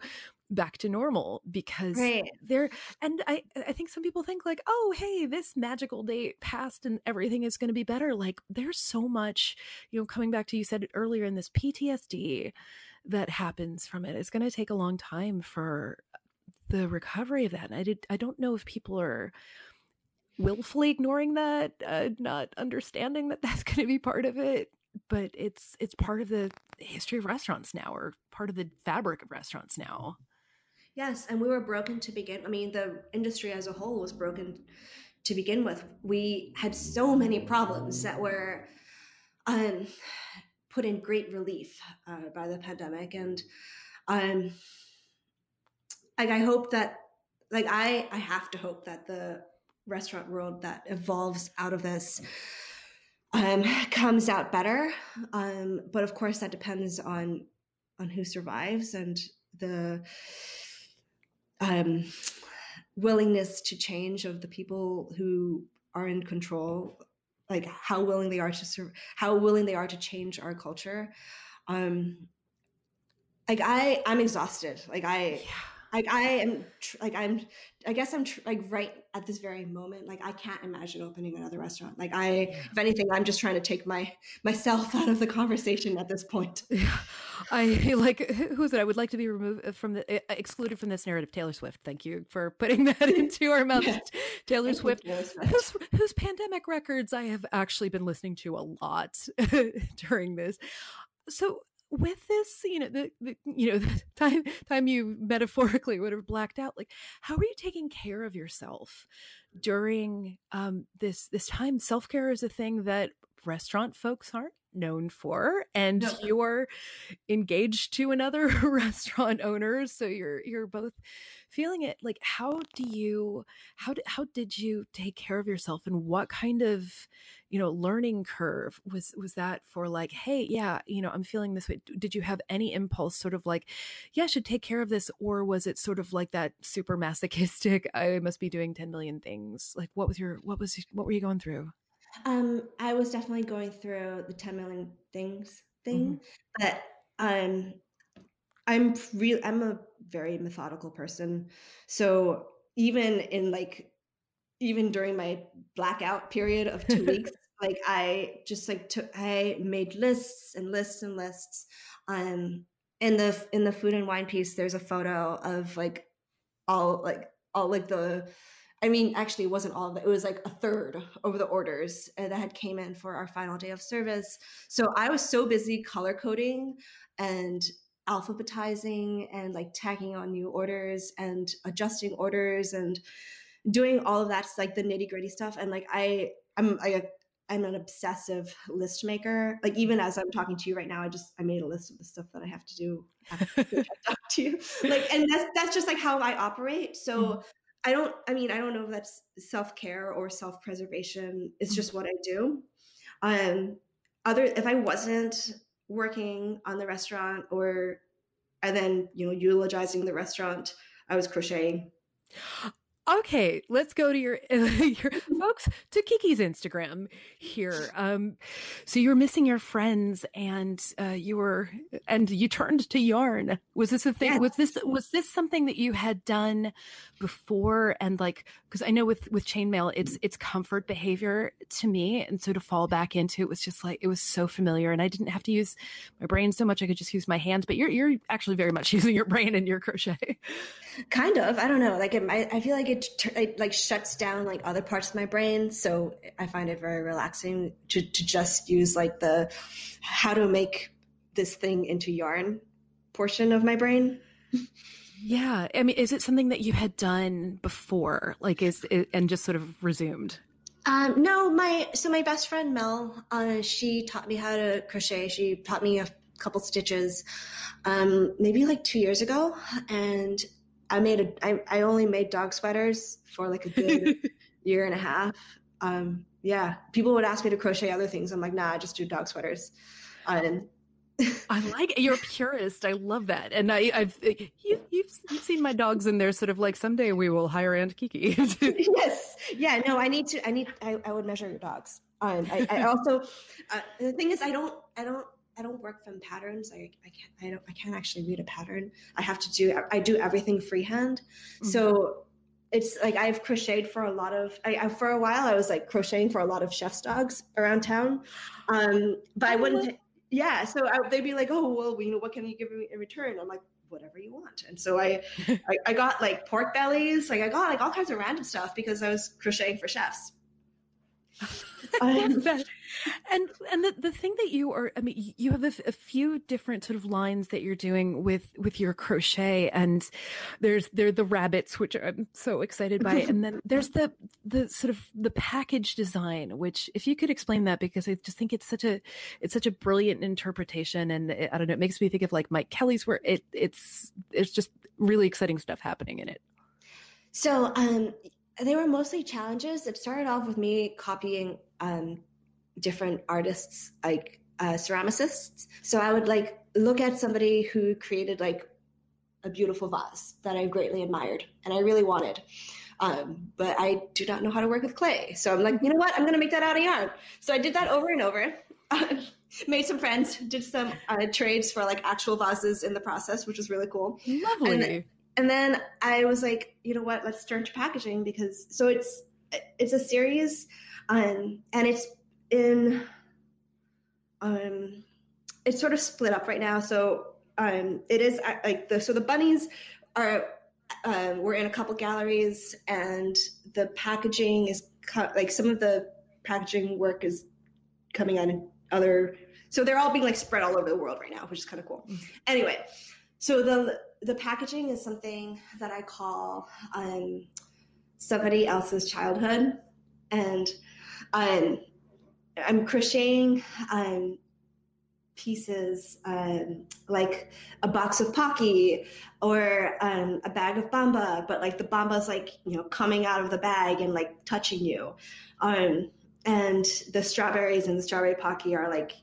back to normal because right. there and I I think some people think like oh hey this magical date passed and everything is going to be better like there's so much you know coming back to you said earlier in this PTSD that happens from it it's going to take a long time for the recovery of that and I did I don't know if people are willfully ignoring that uh, not understanding that that's going to be part of it but it's it's part of the history of restaurants now or part of the fabric of restaurants now.
Yes and we were broken to begin i mean the industry as a whole was broken to begin with. We had so many problems that were um, put in great relief uh, by the pandemic and um, like i hope that like i i have to hope that the restaurant world that evolves out of this um, comes out better. Um, but of course, that depends on on who survives and the um, willingness to change of the people who are in control, like how willing they are to how willing they are to change our culture. Um, like I, I'm exhausted. Like I. Yeah like i am tr- like i'm i guess i'm tr- like right at this very moment like i can't imagine opening another restaurant. Like i if anything i'm just trying to take my myself out of the conversation at this point.
Yeah. i like who is it? I would like to be removed uh, from the uh, excluded from this narrative taylor swift. Thank you for putting that into our mouths. Yeah. taylor swift, taylor swift. Whose, whose pandemic records i have actually been listening to a lot during this. So with this, you know, the, the you know, the time time you metaphorically would have blacked out, like how are you taking care of yourself during um this this time? Self-care is a thing that restaurant folks aren't known for and no. you're engaged to another restaurant owner so you're you're both feeling it. Like how do you how did how did you take care of yourself and what kind of you know learning curve was was that for like hey yeah you know i'm feeling this way. Did you have any impulse sort of like yeah i should take care of this or was it sort of like that super masochistic i must be doing 10 million things like what was your what was what were you going through
um i was definitely going through the 10 million things thing mm-hmm. but um i'm real i'm a very methodical person so even in like even during my blackout period of two weeks like i just like took i made lists and lists and lists um in the in the food and wine piece there's a photo of like all like all like the I mean, actually, it wasn't all of it. It was like a third of the orders uh, that had came in for our final day of service. So I was so busy color coding and alphabetizing and like tagging on new orders and adjusting orders and doing all of that's like the nitty gritty stuff. And like I, I'm I, I'm an obsessive list maker. Like even as I'm talking to you right now, I just I made a list of the stuff that I have to do after I talk to you. Like, and that's that's just like how I operate. So mm-hmm. I don't. I mean, I don't know if that's self care or self preservation. It's just what I do. Um, other if I wasn't working on the restaurant or and then you know eulogizing the restaurant, I was crocheting
okay let's go to your, your folks to kiki's instagram here. Um so you were missing your friends and uh you were and you turned to yarn. Was this a thing yeah. was this was this something that you had done before? And like because i know with with chainmail it's it's comfort behavior to me. And so to fall back into it was just like it was so familiar. And i didn't have to use my brain so much. I could just use my hands. But you're you're actually very much using your brain in your crochet.
Kind of. I don't know. Like it, I, I feel like it it, it like shuts down like other parts of my brain. So I find it very relaxing to, to just use like the how to make this thing into yarn portion of my brain.
Yeah. I mean, is it something that you had done before? Like, is it, and just sort of resumed?
Um, no, my, so my best friend Mel, uh, she taught me how to crochet. She taught me a couple stitches, um, maybe like two years ago. And I made a I, I only made dog sweaters for like a good year and a half. Um, yeah, people would ask me to crochet other things. I'm like, nah, I just do dog sweaters. Um,
I like it. You're a purist. I love that. And I, have you, you've you've seen my dogs, and they're sort of like someday we will hire Aunt Kiki.
yes, yeah. No, I need to. I need. I, I would measure your dogs. Um, I, I also uh, the thing is, I don't. I don't. I don't work from patterns. I, I can't. I don't. I can't actually read a pattern. I have to do. I do everything freehand. Mm-hmm. So it's like I've crocheted for a lot of I, I, for a while I was like crocheting for a lot of chef's dogs around town, um, but I wouldn't yeah so I, they'd be like oh well you know what can you give me in return i'm like whatever you want and so I, I, I got like pork bellies like i got like all kinds of random stuff because i was crocheting for chefs
um, and and the, the thing that you are i mean you have a, a, few different sort of lines that you're doing with with your crochet and there's there the rabbits which i'm so excited by. And then there's the the sort of the package design which if you could explain that because i just think it's such a it's such a brilliant interpretation. And it, i don't know it makes me think of like mike kelley's where it it's it's just really exciting stuff happening in it.
So um they were mostly challenges. It started off with me copying um, different artists like uh, ceramicists. So I would like look at somebody who created like a beautiful vase that I greatly admired and I really wanted. Um, but I do not know how to work with clay. So I'm like, you know what? I'm going to make that out of yarn. So I did that over and over. made some friends, did some uh, trades for like actual vases in the process, which was really cool.
Lovely.
And, and then I was like, you know what? Let's turn to packaging because so it's it's a series, um, and it's in um it's sort of split up right now. So um it is uh, like the so the bunnies are um, we're in a couple galleries and the packaging is cut like some of the packaging work is coming out in other so they're all being like spread all over the world right now which is kind of cool. Mm-hmm. anyway so the the packaging is something that i call um somebody else's childhood. And um I'm crocheting um, pieces um, like a box of Pocky or um, a bag of Bamba, but like the Bamba's like, you know, coming out of the bag and like touching you. Um, and the strawberries and the strawberry Pocky are like,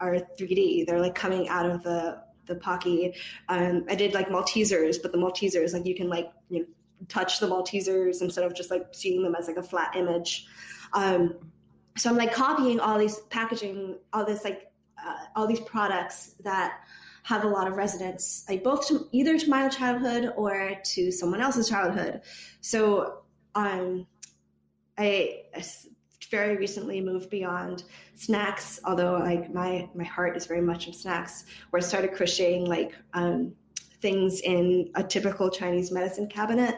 are 3D. They're like coming out of the, the Pocky. Um, I did like Maltesers, but the Maltesers, like you can like, you know, touch the Maltesers instead of just like seeing them as like a flat image. Um, so I'm like copying all these packaging, all this like uh, all these products that have a lot of resonance, like both to, either to my childhood or to someone else's childhood. So um, I very recently moved beyond snacks, although like my my heart is very much in snacks. Where I started crocheting like um, things in a typical Chinese medicine cabinet.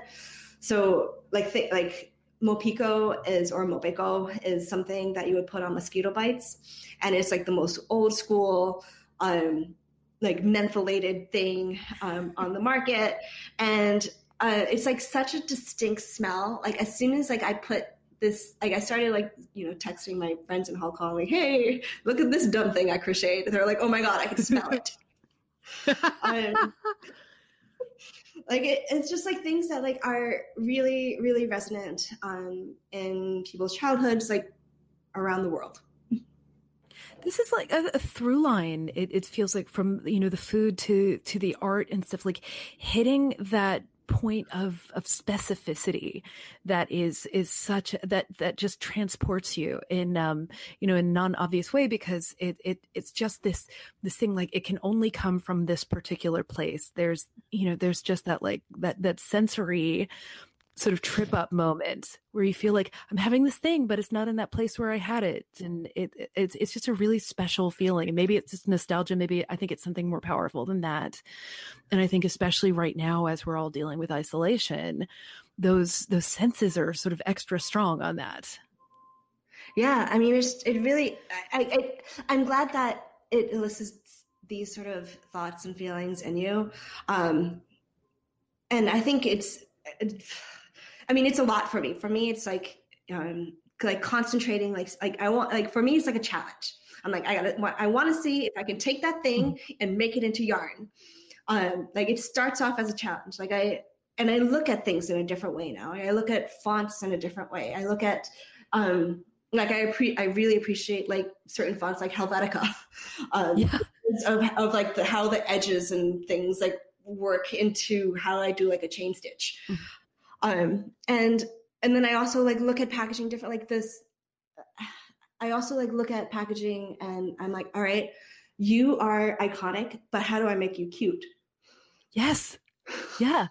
So like th- like Mopiko is or Mopiko is something that you would put on mosquito bites, and it's like the most old school, um, like mentholated thing um, on the market, and uh, it's like such a distinct smell. Like as soon as like I put this, like I started like you know texting my friends in Hong Kong like, hey, look at this dumb thing I crocheted. They're like, oh my god, I can smell it. um, like it, it's just like things that like are really really resonant um, in people's childhoods like around the world.
This is like a, a through line. It, it feels like from you know the food to to the art and stuff like hitting that point of of specificity that is is such that that just transports you in um you know in non-obvious way because it it it's just this this thing like it can only come from this particular place. There's you know there's just that like that that sensory sort of trip up moment where you feel like I'm having this thing, but it's not in that place where I had it. And it, it, it's, it's just a really special feeling. And maybe it's just nostalgia. Maybe I think it's something more powerful than that. And I think especially right now, as we're all dealing with isolation, those, those senses are sort of extra strong on that.
Yeah. I mean, it's, it really, I, I, I'm glad that it elicits these sort of thoughts and feelings in you. Um, and I think it's, it, I mean, it's a lot for me. For me, it's like um, like concentrating. Like like I want like for me, it's like a challenge. I'm like I gotta I want to see if I can take that thing and make it into yarn. Um, like it starts off as a challenge. Like I and I look at things in a different way now. I look at fonts in a different way. I look at um, like I appre- I really appreciate like certain fonts like Helvetica. Um, yeah. of, of like the, how the edges and things like work into how I do like a chain stitch. Um, and and then I also like look at packaging different like this. I also like look at packaging and I'm like, all right, you are iconic, but how do I make you cute?
Yes. Yeah.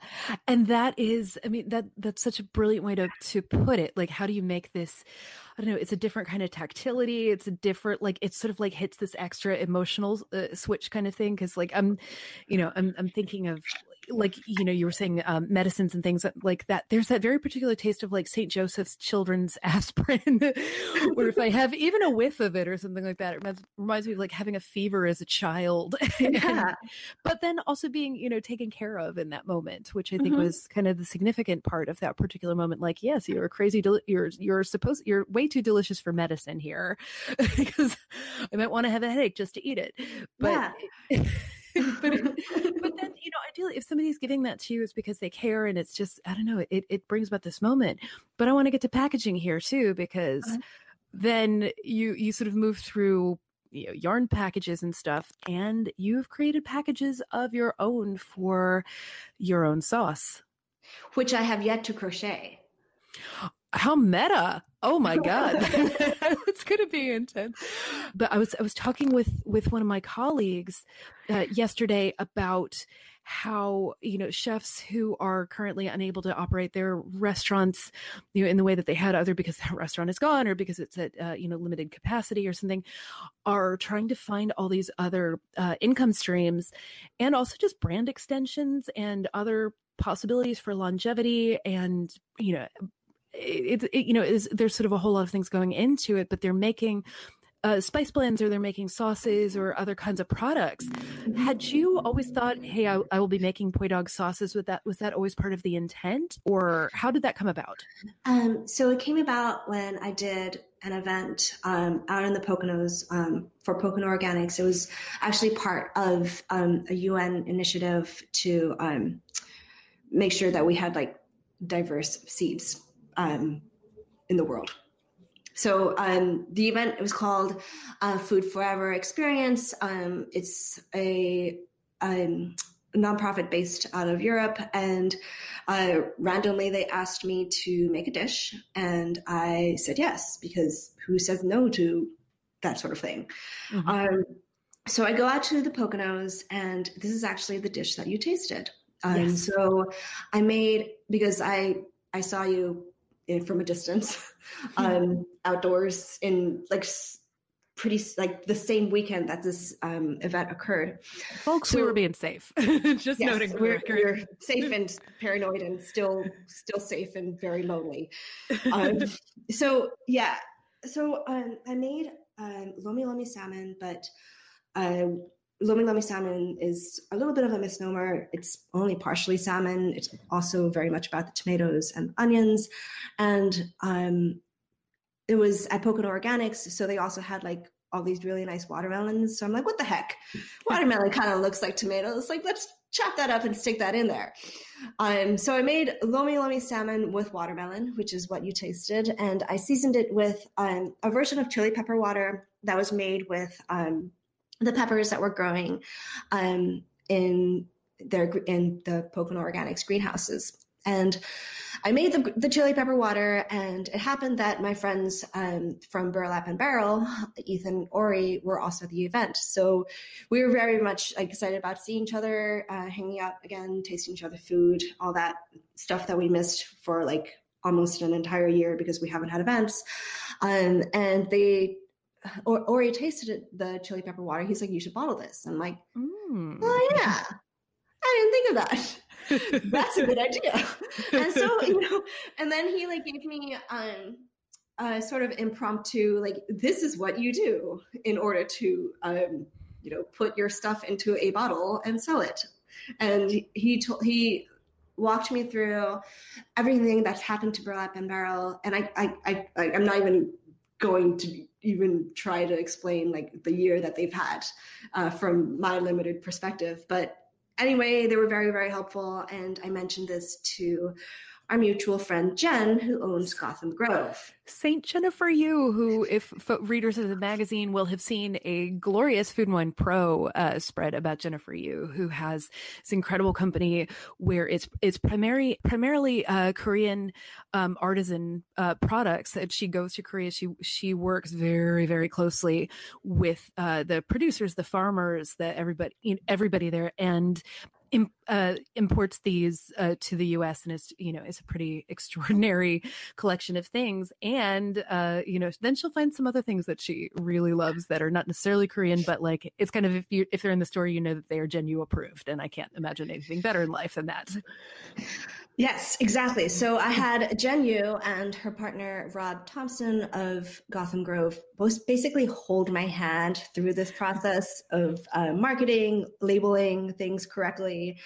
And that is, I mean, that that's such a brilliant way to to put it. Like, how do you make this I don't know, it's a different kind of tactility. It's a different, like, it sort of like hits this extra emotional uh, switch kind of thing. Cause like, I'm, you know, I'm, I'm thinking of like you know you were saying um, medicines and things like that there's that very particular taste of like st joseph's children's aspirin where if i have even a whiff of it or something like that it reminds, reminds me of like having a fever as a child yeah. and, but then also being you know taken care of in that moment which i think mm-hmm. was kind of the significant part of that particular moment like yes you're crazy del- you're you're supposed you're way too delicious for medicine here because i might want to have a headache just to eat it but yeah. but, but then you know ideally if somebody's giving that to you it's because they care and it's just i don't know it, it brings about this moment. But i want to get to packaging here too because uh-huh. then you you sort of move through you know, yarn packages and stuff and you've created packages of your own for your own sauce.
Which i have yet to crochet.
How meta oh my god. It's going to be intense. But i was i was talking with with one of my colleagues uh, yesterday about how you know chefs who are currently unable to operate their restaurants you know in the way that they had other because their restaurant is gone or because it's at uh, you know limited capacity or something are trying to find all these other uh, income streams and also just brand extensions and other possibilities for longevity and you know it, it, you know is there's sort of a whole lot of things going into it but they're making uh, spice blends or they're making sauces or other kinds of products. Had you always thought hey I, I will be making poi dog sauces with that was that always part of the intent or how did that come about?
Um, so it came about when i did an event um, out in the Poconos um, for Pocono Organics. It was actually part of um, a UN initiative to um, make sure that we had like diverse seeds um, in the world. So um, the event it was called uh, Food Forever Experience. Um, it's a, um, nonprofit based out of Europe, and uh, randomly they asked me to make a dish, and I said yes because who says no to that sort of thing? Mm-hmm. Um, so I go out to the Poconos, and this is actually the dish that you tasted. Um, yes. So I made because I I saw you in, from a distance, um, outdoors in like pretty like the same weekend that this um, event occurred.
Folks, so, we were being safe. Just yes, noting,
we're, we're, safe and paranoid, and still still safe and very lonely. Um, so yeah, so um, I made um, lomi lomi salmon, but uh, lomi lomi salmon is a little bit of a misnomer. It's only partially salmon. It's also very much about the tomatoes and onions. And um, it was at Pocono Organics, so they also had like all these really nice watermelons. So I'm like, what the heck? Watermelon kind of looks like tomatoes. Like, let's chop that up and stick that in there. Um, so I made lomi lomi salmon with watermelon, which is what you tasted, and I seasoned it with um, a version of chili pepper water that was made with um, the peppers that were growing um, in their in the Pocono Organics greenhouses. And I made the, the chili pepper water, and it happened that my friends um, from Burlap and Barrel, Ethan Ori, were also at the event. So we were very much excited about seeing each other, uh, hanging out again, tasting each other's food, all that stuff that we missed for like almost an entire year because we haven't had events. Um, and they or Ori tasted the chili pepper water. He's like, you should bottle this. I'm like, mm. oh yeah, I didn't think of that. That's a good idea. and so you know, and then he like gave me um a sort of impromptu like this is what you do in order to um you know put your stuff into a bottle and sell it. And he told he walked me through everything that's happened to Burlap and Barrel, and I I, I I'm not even going to even try to explain like the year that they've had uh, from my limited perspective. But anyway, they were very, very helpful. And I mentioned this to our mutual friend Jen, who owns Gotham Grove.
Saint Jennifer Yu, who, if readers of the magazine will have seen a glorious Food and Wine Pro uh, spread about Jennifer Yu, who has this incredible company where it's it's primary primarily uh, Korean um, artisan uh, products. That she goes to Korea, she she works very very closely with uh, the producers, the farmers, the everybody everybody there, and uh, imports these uh, to the U.S. and it's you know it's a pretty extraordinary collection of things. And uh, you know then she'll find some other things that she really loves that are not necessarily Korean, but like it's kind of if you if they're in the store, you know that they are Jen Yu approved. And I can't imagine anything better in life than that.
Yes, exactly. So I had Jen Yu and her partner Rob Thompson of Gotham Grove both basically hold my hand through this process of uh, marketing, labeling things correctly,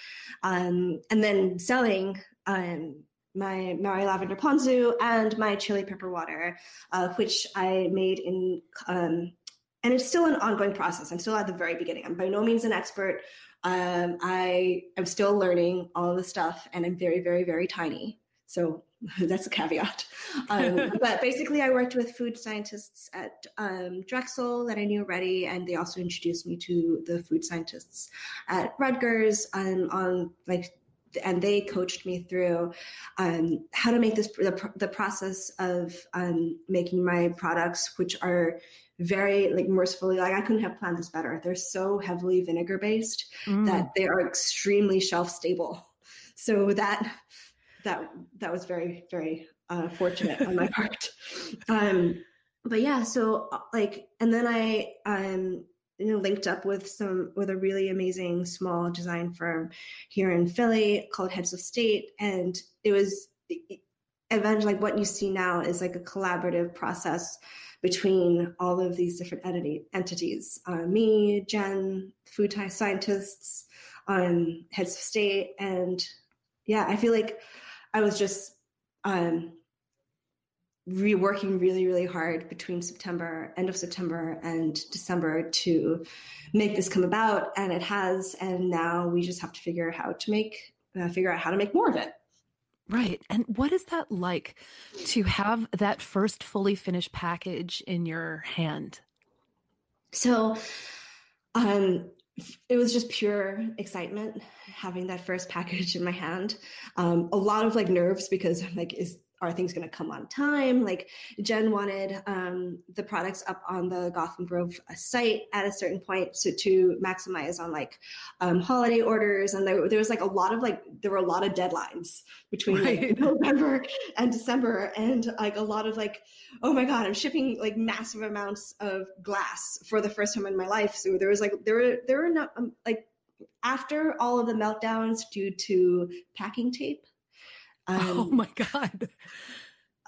um, and then selling um, my Maui lavender ponzu and my chili pepper water, uh, which I made in. Um, and it's still an ongoing process. I'm still at the very beginning. I'm by no means an expert um, I am still learning all the stuff, and I'm very, very, very tiny. So that's a caveat. Um, but basically, I worked with food scientists at um, Drexel that I knew already, and they also introduced me to the food scientists at Rutgers um, on like and they coached me through um, how to make this the, the process of um, making my products which are very like mercifully like i couldn't have planned this better. They're so heavily vinegar based mm. that they are extremely shelf stable. So that that that was very very uh, fortunate on my part. Um but yeah so like and then i um you know linked up with some with a really amazing small design firm here in philly called heads of state. And it was eventually like what you see now is like a collaborative process between all of these different entity, entities uh, me, Jen, food scientists, um, heads of state. And yeah, I feel like I was just um, reworking really, really hard between September, end of September, and December to make this come about. And it has. And now we just have to figure how to make, uh, figure out how to make more of it.
Right. And what is that like to have that first fully finished package in your hand?
So, um, it was just pure excitement having that first package in my hand. Um, a lot of like nerves because I'm like, is are things going to come on time? Like Jen wanted um, the products up on the Gotham Grove uh, site at a certain point to, to maximize on like um, holiday orders. And there, there, was like a lot of like, there were a lot of deadlines between right. like, November and December and like a lot of like, oh my God, I'm shipping like massive amounts of glass for the first time in my life. So there was like, there were, there were not um, like, after all of the meltdowns due to packing tape,
um, oh my god.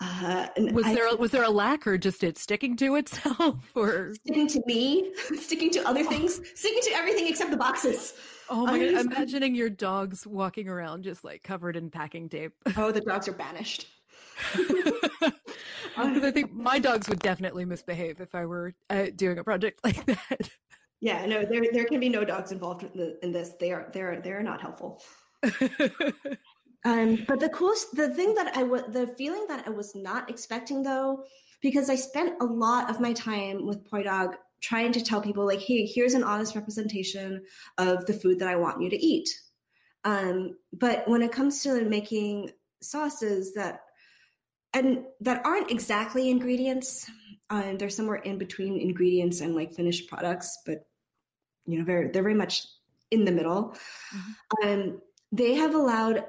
Uh, was I, there was there a lack or just it sticking to itself or
sticking to me, sticking to other things, oh. sticking to everything except the boxes.
Oh my god! Imagining your dogs walking around just like covered in packing tape.
Oh, the dogs are banished.
I think my dogs would definitely misbehave if I were uh, doing a project like that.
Yeah, no, there there can be no dogs involved in, the, in this. They are they are they are not helpful. Um, but the coolest, the thing that I was, the feeling that I was not expecting though, because I spent a lot of my time with Poi Dog trying to tell people like, hey, here's an honest representation of the food that I want you to eat. Um, but when it comes to making sauces that and that aren't exactly ingredients, um, they're somewhere in between ingredients and like finished products, but you know, very they're very much in the middle. Mm-hmm. Um, they have allowed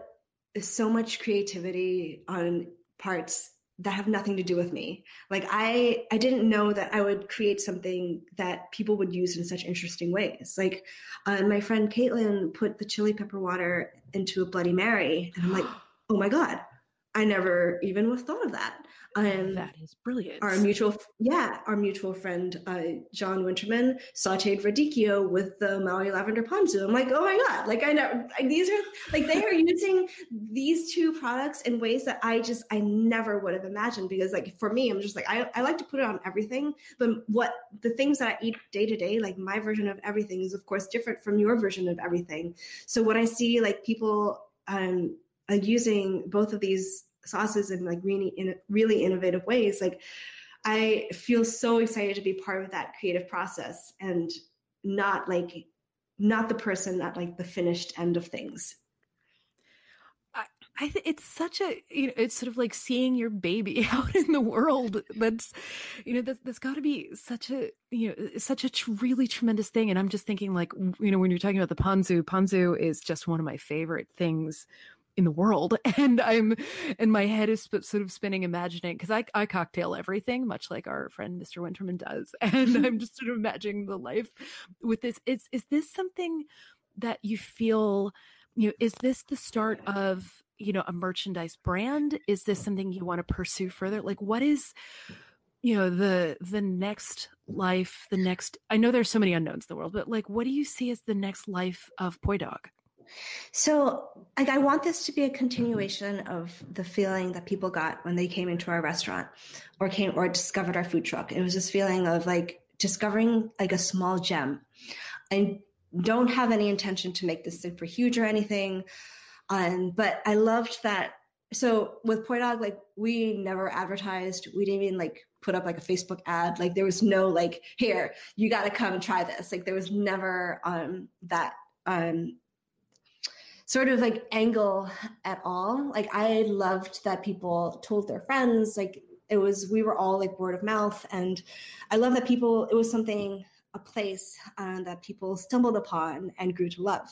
so much creativity on parts that have nothing to do with me. Like I I didn't know that I would create something that people would use in such interesting ways. Like uh, my friend Caitlin put the chili pepper water into a Bloody Mary, and I'm like, oh my god, I never even thought of that.
Um, that is brilliant.
Our mutual, yeah, our mutual friend uh, John Winterman sautéed radicchio with the Maui lavender ponzu. I'm like, oh my god! Like I know like, these are like they are using these two products in ways that I just I never would have imagined because like for me, I'm just like I, I like to put it on everything, but what the things that I eat day to day, like my version of everything is of course different from your version of everything. So when I see like people um using both of these sauces in like really in really innovative ways like i feel so excited to be part of that creative process and not like not the person at like the finished end of things
I th- it's such a you know it's sort of like seeing your baby out in the world. That's you know that's, that's got to be such a you know such a tr- really tremendous thing. And I'm just thinking like you know when you're talking about the ponzu, ponzu is just one of my favorite things in the world and i'm and my head is sp- sort of spinning imagining because I, I cocktail everything much like our friend mr winterman does and i'm just sort of imagining the life with this. Is is this something that you feel you know is this the start of you know a merchandise brand? Is this something you want to pursue further? Like what is you know the the next life the next i know there's so many unknowns in the world but like what do you see as the next life of poi dog
so like i want this to be a continuation of the feeling that people got when they came into our restaurant or came or discovered our food truck it was this feeling of like discovering like a small gem i don't have any intention to make this super huge or anything um, but I loved that. So with Poi Dog, like we never advertised. We didn't even like put up like a Facebook ad. Like there was no like, here, you got to come and try this. Like there was never um, that um, sort of like angle at all. Like I loved that people told their friends. Like it was, we were all like word of mouth, and I love that people. It was something, a place uh, that people stumbled upon and grew to love.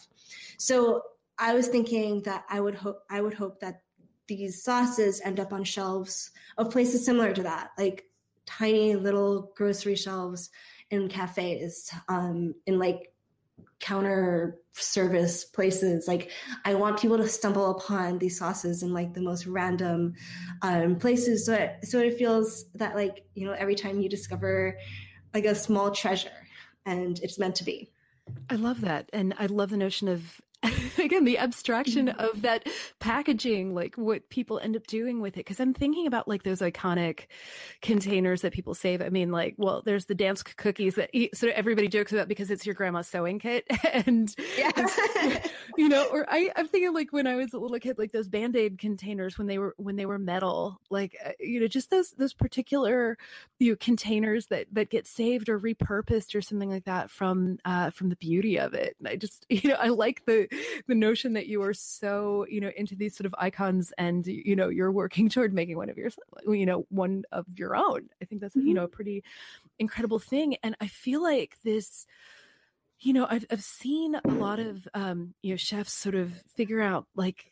So I was thinking that I would hope I would hope that these sauces end up on shelves of places similar to that, like tiny little grocery shelves in cafes, um, in like counter service places. Like I want people to stumble upon these sauces in like the most random um, places, so it, so it feels that like you know every time you discover like a small treasure, and it's meant to be.
I love that. And I love the notion of again the abstraction mm-hmm. of that packaging like what people end up doing with it because i'm thinking about like those iconic containers that people save i mean like well there's the dansk cookies that sort of everybody jokes about because it's your grandma's sewing kit and yeah. you know or I, i'm thinking like when i was a little kid like those band-aid containers when they were when they were metal like uh, you know just those those particular you know containers that that get saved or repurposed or something like that from uh from the beauty of it and i just you know i like the the notion that you are so you know into these sort of icons and you know you're working toward making one of your you know one of your own i think that's mm-hmm. you know a pretty incredible thing and i feel like this you know i've, I've seen a lot of um you know chefs sort of figure out like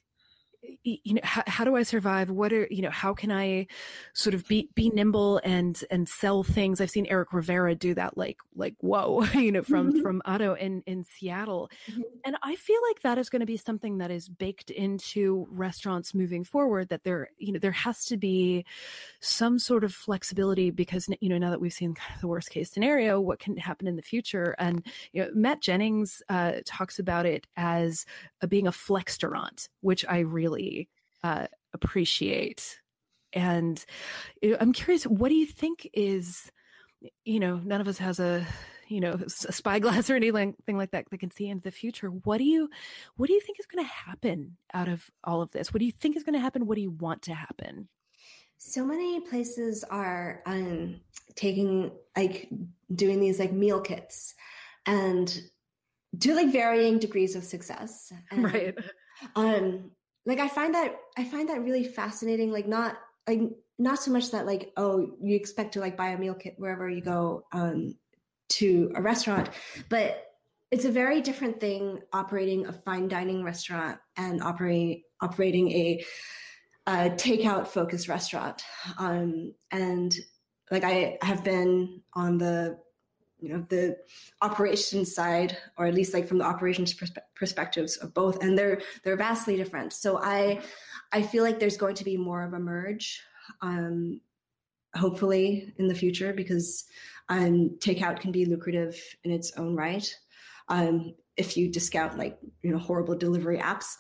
you know how, how do i survive what are you know how can i sort of be be nimble and and sell things i've seen eric rivera do that like like whoa you know from mm-hmm. from addo in in seattle mm-hmm. and i feel like that is going to be something that is baked into restaurants moving forward that there you know there has to be some sort of flexibility because you know now that we've seen kind of the worst case scenario what can happen in the future and you know matt jennings uh, talks about it as uh, being a flexterant which i really really uh, appreciate. And I'm curious, what do you think is, you know, none of us has a, you know, a spyglass or anything like that that can see into the future. What do you, what do you think is going to happen out of all of this? What do you think is going to happen? What do you want to happen?
So many places are um, taking like doing these like meal kits and to like varying degrees of success. And,
right.
Um, like i find that i find that really fascinating like not like not so much that like oh you expect to like buy a meal kit wherever you go um to a restaurant but it's a very different thing operating a fine dining restaurant and operating operating a, a takeout focused restaurant. Um and like i have been on the you know the operations side or at least like from the operations perspe- perspectives of both and they're they're vastly different. So i i feel like there's going to be more of a merge um hopefully in the future because um takeout can be lucrative in its own right um if you discount like you know horrible delivery apps.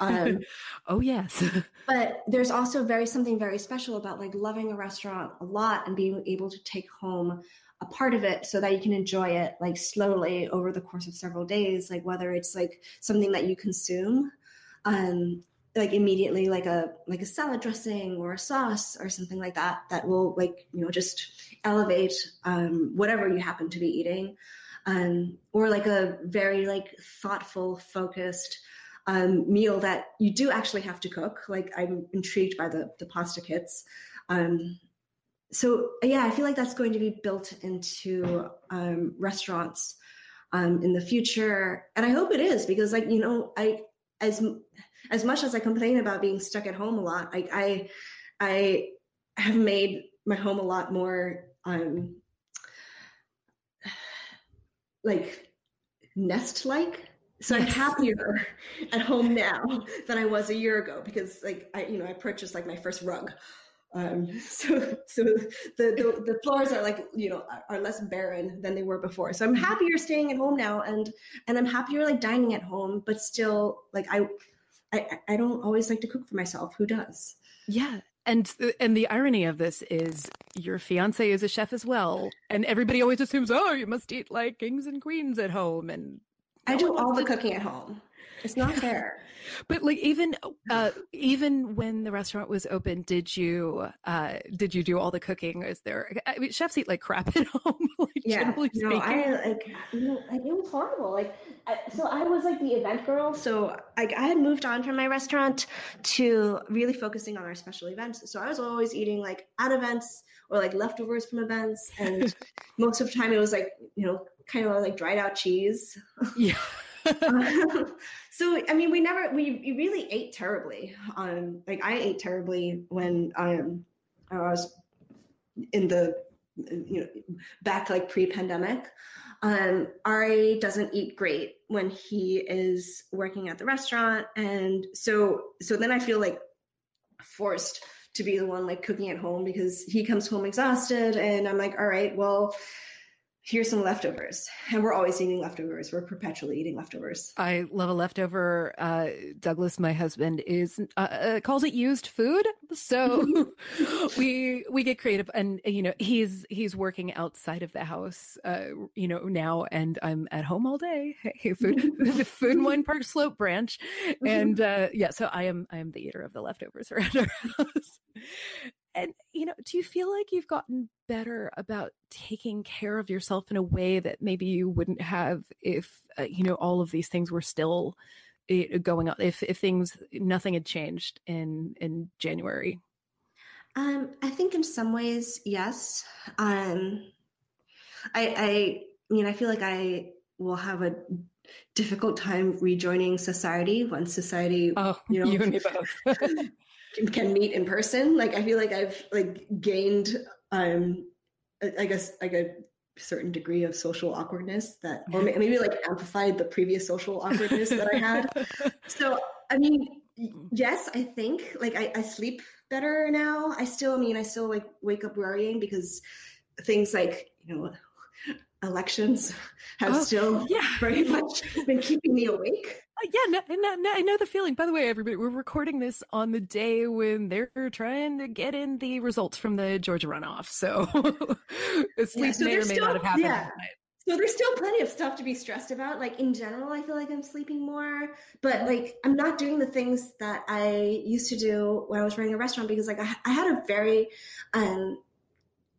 Um, oh yes.
but there's also very something very special about like loving a restaurant a lot and being able to take home a part of it so that you can enjoy it like slowly over the course of several days like whether it's like something that you consume um like immediately like a like a salad dressing or a sauce or something like that that will like you know just elevate um, whatever you happen to be eating um, or like a very like thoughtful focused um, meal that you do actually have to cook. Like i'm intrigued by the the pasta kits um, so yeah i feel like that's going to be built into um, restaurants um, in the future and i hope it is because like you know i as as much as I complain about being stuck at home a lot, I I, I have made my home a lot more um, like nest like. So I'm happier at home now than I was a year ago because like I you know I purchased like my first rug. Um, so so the, the the floors are like you know are less barren than they were before. So I'm happier staying at home now and and I'm happier like dining at home, but still like I I, I don't always like to cook for myself. Who does?
Yeah. And and the irony of this is your fiance is a chef as well, and everybody always assumes, oh, you must eat like kings and queens at home, and
I do all the cooking at home. It's not fair.
But like even uh even when the restaurant was open, did you uh did you do all the cooking? Is there I mean chefs eat like crap at home, like
yeah,
generally
no,
speaking.
I like you know like it was horrible. Like I, so I was like the event girl. So like I had moved on from my restaurant to really focusing on our special events. So I was always eating like at events or like leftovers from events and most of the time it was like, you know, kind of like dried out cheese.
Yeah.
so I mean, we never we, really ate terribly. Um, like I ate terribly when um, I was in the you know back like pre-pandemic. Um, Ari doesn't eat great when he is working at the restaurant, and so so then I feel like forced to be the one like cooking at home because he comes home exhausted, and I'm like, all right, well here's some leftovers and we're always eating leftovers we're perpetually eating leftovers
I love a leftover. Uh, Douglas, my husband, is uh, uh, calls it used food. So we we get creative, and you know he's he's working outside of the house, uh, you know now, and I'm at home all day. Hey, food, the Food and Wine Park Slope branch, and uh, yeah, so I am I am the eater of the leftovers around our house. And you know, do you feel like you've gotten better about taking care of yourself in a way that maybe you wouldn't have if uh, you know all of these things were still uh, going on? If if things nothing had changed in in January.
Um, I think in some ways, yes. Um, I, I mean, I feel like I will have a difficult time rejoining society once society,
Oh,
you know,
you and me both.
can meet in person. Like I feel like I've like gained um I I guess like a certain degree of social awkwardness that or maybe like amplified the previous social awkwardness that I had. So I mean yes, I think like I, I sleep better now. I still I mean I still like wake up worrying because things like, you know, elections have
Oh,
still
yeah.
very much been keeping me awake.
Uh, yeah, no, no, no, I know the feeling. By the way, everybody, we're recording this on the day when they're trying to get in the results from the Georgia runoff. So sleep
so
may or may
still-
not have happened.
yeah. So there's still plenty of stuff to be stressed about. Like in general, I feel like I'm sleeping more, but like I'm not doing the things that I used to do when I was running a restaurant because like I, I had a very, um,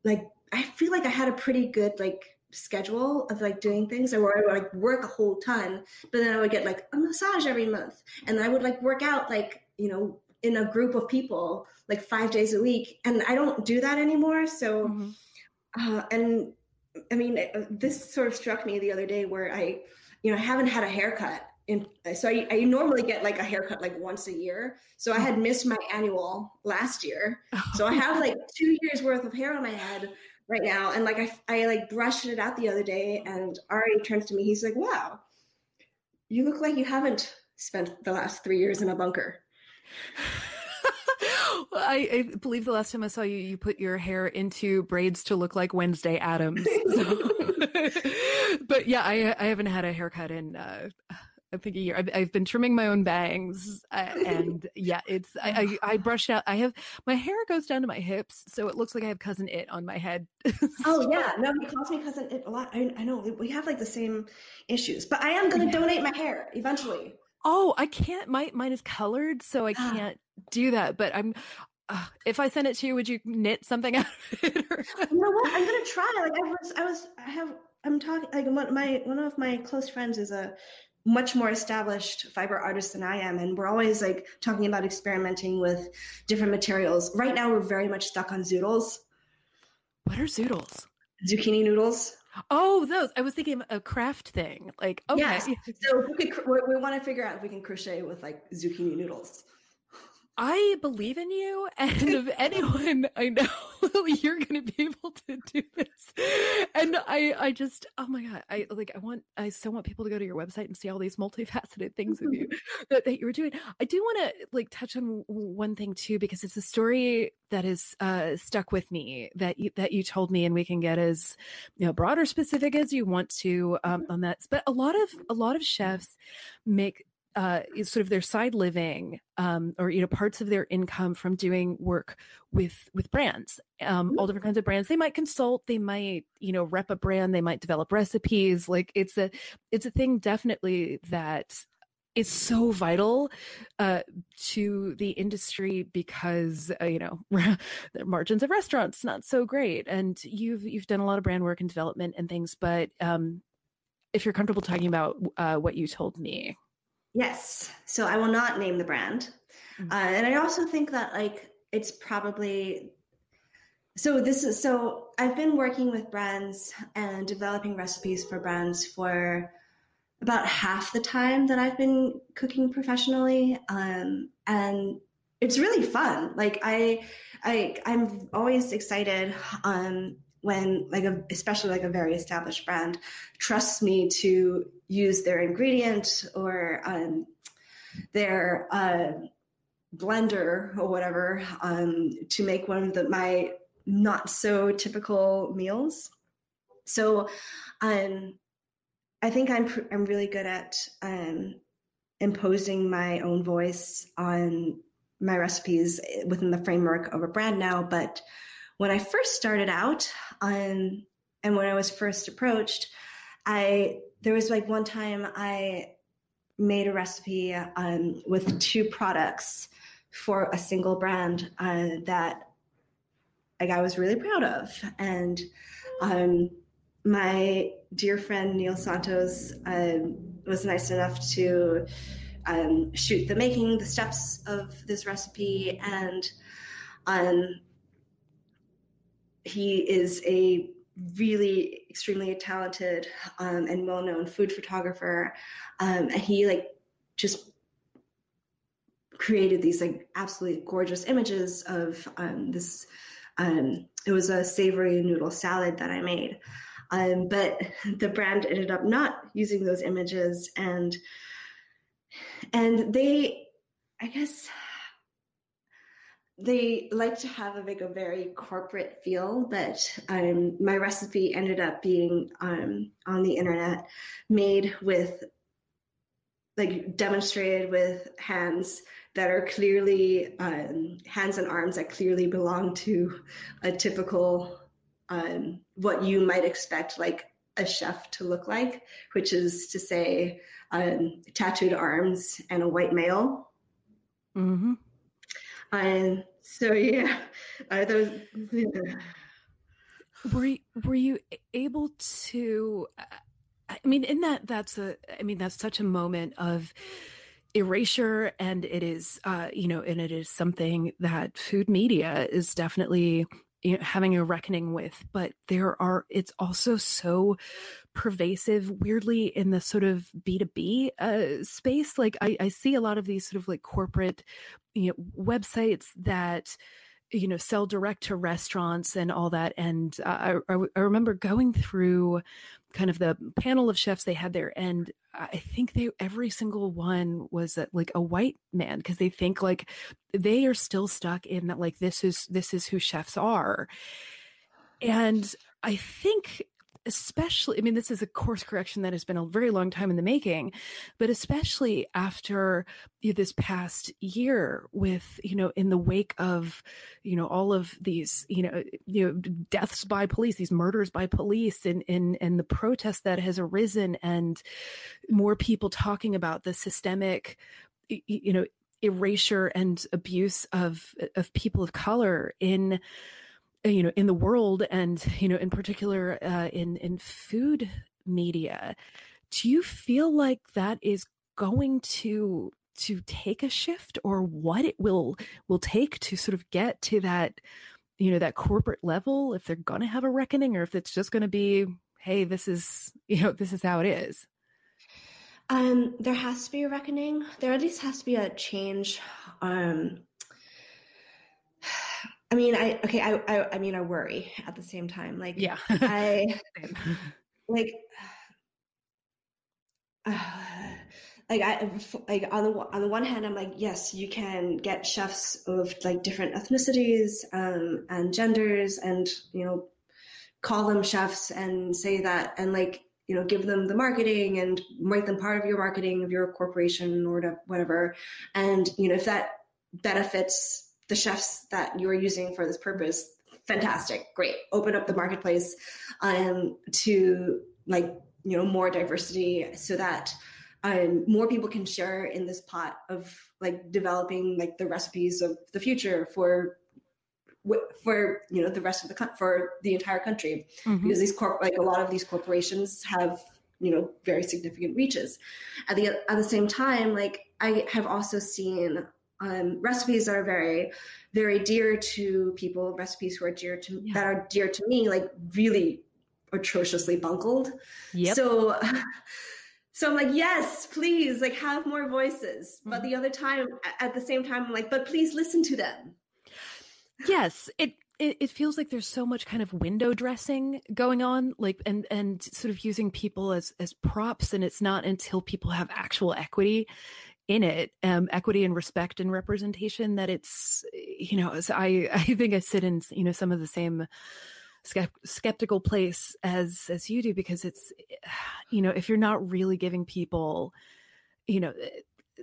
like I feel like I had a pretty good like schedule of like doing things or where I would like work a whole ton, but then I would get like a massage every month and I would like work out like, you know, in a group of people like five days a week. And I don't do that anymore. So,
Mhm.
uh, and I mean, uh, this sort of struck me the other day where I, you know, I haven't had a haircut. In, so I, I normally get like a haircut like once a year. So I had missed my annual last year. So I have like two years worth of hair on my head right now. And like I, I like brushed it out the other day and Ari turns to me. He's like, wow, you look like you haven't spent the last three years in a bunker.
Well, I, I believe the last time I saw you, you put your hair into braids to look like Wednesday Addams. So- but yeah, I, I haven't had a haircut in, uh, I think a year. I've, I've been trimming my own bangs, uh, and yeah, it's I, I I brush out. I have my hair goes down to my hips, so it looks like I have Cousin Itt on my head.
Oh yeah, no, he calls me Cousin Itt a lot. I, I know we have like the same issues, but I am going to donate my hair eventually.
Oh, I can't. My mine is colored, so I
Ah.
can't do that. But I'm. Uh, if I send it to you, would you knit something out of it? Or-
You know what? I'm gonna try. Like I was, I was, I have. I'm talking. Like one, my one of my close friends is a much more established fiber artist than I am, and we're always like talking about experimenting with different materials. Right now, we're very much stuck on zoodles,
what are zoodles?
zucchini noodles.
Oh, those. I was thinking of a craft thing. Like, okay.
Yes. So we, could, we, we want to figure out if we can crochet with like zucchini noodles.
I believe in you, and if anyone I know, you're going to be able to do this. And I, I just, oh my god, I like, I want, I so want people to go to your website and see all these multifaceted things of you that, that you were doing. I do want to like touch on one thing too, because it's a story that is uh, stuck with me that you, that you told me, and we can get as you know broad or specific as you want to um, on that. But a lot of a lot of chefs make uh, is sort of their side living um, or you know parts of their income from doing work with with brands um, all different kinds of brands. They might consult they might you know rep a brand they might develop recipes. Like it's a it's a thing definitely that is so vital uh, to the industry because uh, you know the margins of restaurants not so great. And you've you've done a lot of brand work and development and things but um, if you're comfortable talking about uh, what you told me
Yes. So I will not name the brand.
Mhm.
Uh, and I also think that like it's probably so this is so I've been working with brands and developing recipes for brands for about half the time that I've been cooking professionally. Um, and it's really fun. Like I I I'm always excited um when like a especially like a very established brand trusts me to use their ingredient or um, their uh, blender or whatever um, to make one of the, my not so typical meals. So um, I think I'm pr- I'm really good at um, imposing my own voice on my recipes within the framework of a brand now. But when I first started out, um, and when I was first approached, I there was like one time I made a recipe um, with two products for a single brand uh, that like I was really proud of, and um, my dear friend Neal Santos um, was nice enough to um, shoot the making, the steps of this recipe, and um, he is a really extremely talented um, and well-known food photographer. Um, and he like just created these like absolutely gorgeous images of um, this um, it was a savory noodle salad that i made. Um, but the brand ended up not using those images and and they i guess they like to have a, like a very corporate feel but um, my recipe ended up being um, on the internet made with like demonstrated with hands that are clearly um, hands and arms that clearly belong to a typical um, what you might expect like a chef to look like which is to say um, tattooed arms and a white male
mm-hmm.
And so yeah, uh, those.
were you, were you able to i mean in that that's a i mean that's such a moment of erasure and it is uh you know and it is something that food media is definitely you know having a reckoning with but there are it's also so pervasive weirdly in the sort of b2b uh, space like I, I see a lot of these sort of like corporate you know websites that you know sell direct to restaurants and all that and uh, I, I remember going through kind of the panel of chefs they had there and i think they every single one was a, like a white man because they think like they are still stuck in that like this is this is who chefs are. And i think especially, I mean, this is a course correction that has been a very long time in the making, but especially after you know, this past year with, you know, in the wake of, you know, all of these, you know, you know, deaths by police, these murders by police and, and, and the protest that has arisen and more people talking about the systemic, you know, erasure and abuse of, of people of color in, you know in the world and you know in particular uh, in in food media do you feel like that is going to to take a shift or what it will will take to sort of get to that you know that corporate level? If they're going to have a reckoning or if it's just going to be hey this is you know this is how it is.
Um there has to be a reckoning. There at least has to be a change um I mean, I okay. I, I I mean, I worry at the same time. Like,
yeah,
I like uh, like I like on the on the one hand, I'm like, yes, you can get chefs of like different ethnicities um, and genders, and you know, call them chefs and say that, and like you know, give them the marketing and make them part of your marketing of your corporation or whatever, and you know, if that benefits the chefs that you're using for this purpose fantastic great. Open up the marketplace um, to like you know more diversity so that um, more people can share in this pot of like developing like the recipes of the future for for you know the rest of the for the entire country. Mm-hmm. because these corp like a lot of these corporations have you know very significant reaches. At the at the same time like i have also seen um, recipes that are very very dear to people recipes who are dear to yeah. that are dear to me like really atrociously bungled yep. so so i'm like yes please like have more voices mm-hmm. but the other time at the same time i'm like but please listen to them
yes it it, it feels like there's so much kind of window dressing going on like and and sort of using people as as props and it's not until people have actual equity in it um, equity and respect and representation that it's you know i i think i sit in you know some of the same skeptical place as as you do because it's you know if you're not really giving people you know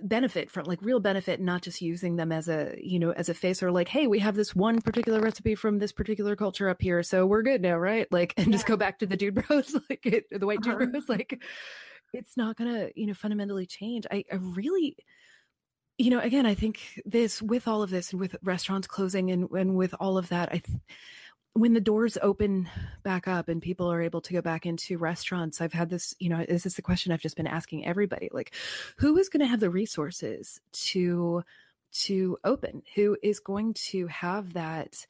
benefit from like real benefit not just using them as a you know as a face or like hey we have this one particular recipe from this particular culture up here so we're good now right like and yeah. just go back to the dude bros like it, the white uh-huh. dude bros like it's not going to, you know, fundamentally change. I, I really, you know, again, I think this with all of this and with restaurants closing and, and with all of that, I, th- when the doors open back up and people are able to go back into restaurants, I've had this, you know, this is the question I've just been asking everybody, like, who is going to have the resources to, to open? Who is going to have that,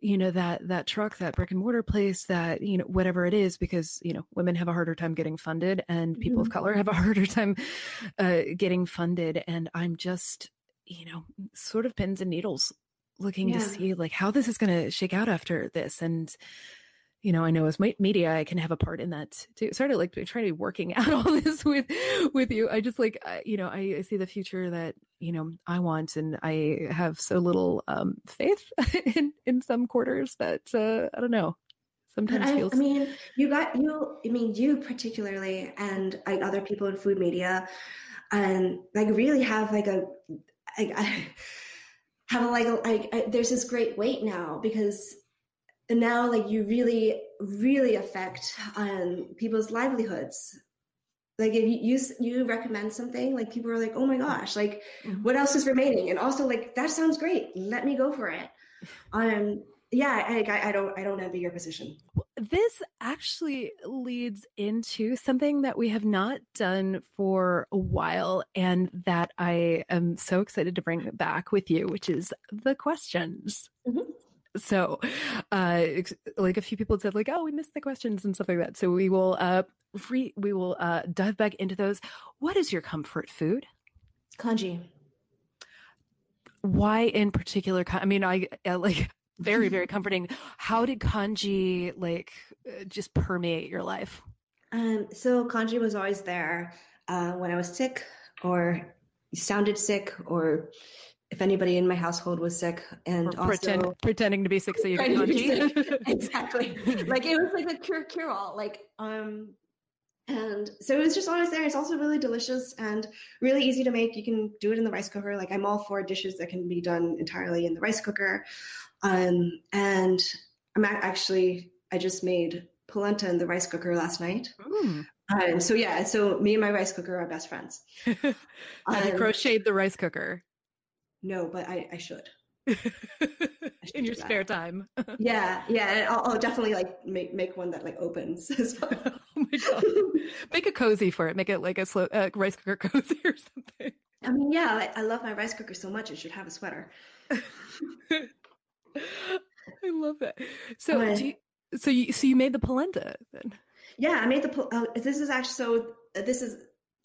you know that that truck that brick and mortar place that you know whatever it is because you know women have a harder time getting funded and people mm-hmm. of color have a harder time uh, getting funded and i'm just you know sort of pins and needles looking yeah. to see like how this is going to shake out after this and you know, I know as media, I can have a part in that too. Sort of like trying to be working out all this with, with you. I just like, you know, I, I, see the future that, you know, I want and I have so little, um, faith in, in some quarters that, uh, I don't know, sometimes
I,
feels.
I mean, you got, you, I mean, you particularly and like other people in food media and like really have like a, I, I have a, like, a, like, I, there's this great weight now because and now like you really really affect um, people's livelihoods. Like if you, you you recommend something like people are like oh my gosh like mm-hmm. what else is remaining? And also like that sounds great. Let me go for it. Um yeah I, I don't i don't envy your position.
This actually leads into something that we have not done for a while and that i am so excited to bring back with you which is the questions. Mm-hmm so uh like a few people said like oh we missed the questions and stuff like that. So we will uh we will uh dive back into those. What is your comfort food?
Congee.
Why in particular i mean i, I like very very comforting. How did congee like uh, just permeate your life?
Um so congee was always there uh when i was sick or sounded sick or if anybody in my household was sick and
or pretend, pretending to be sick so you can congee.
exactly. like it was like a cure cure all. Like um and so it was just always there. It's also really delicious and really easy to make. You can do it in the rice cooker. Like I'm all for dishes that can be done entirely in the rice cooker. Um, and I'm actually, I just made polenta in the rice cooker last night. Mm. Um, so yeah, so me and my rice cooker are best friends.
I um, crocheted the rice cooker?
No, but I, I should.
in your spare time.
yeah, yeah, I'll, I'll, definitely like make make one that like opens as well. oh my
god! Make a cozy for it. Make it like a slow, uh, rice cooker cozy or something.
I mean, yeah, I, I love my rice cooker so much; it should have a sweater.
I love that. So, you, so you so you made the polenta then?
Yeah, I made the. Uh, this is actually so. Uh, this is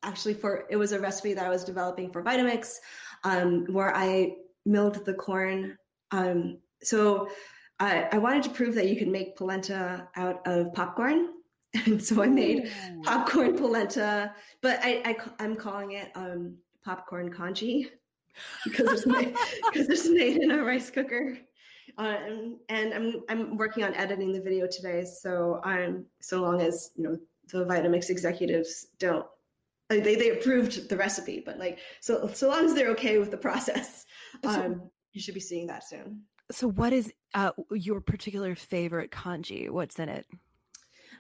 actually for it was a recipe that I was developing for Vitamix, um, where I milled the corn. Um, so I, I, wanted to prove that you can make polenta out of popcorn. And so I made Ooh. popcorn polenta, but I, I, am calling it um, popcorn congee because it's made, because it's made in a rice cooker. Um, and I'm I'm working on editing the video today, so I'm so long as you know the Vitamix executives don't they they approved the recipe, but like so so long as they're okay with the process, um, you should be seeing that soon.
So, what is uh, your particular favorite congee? What's in it?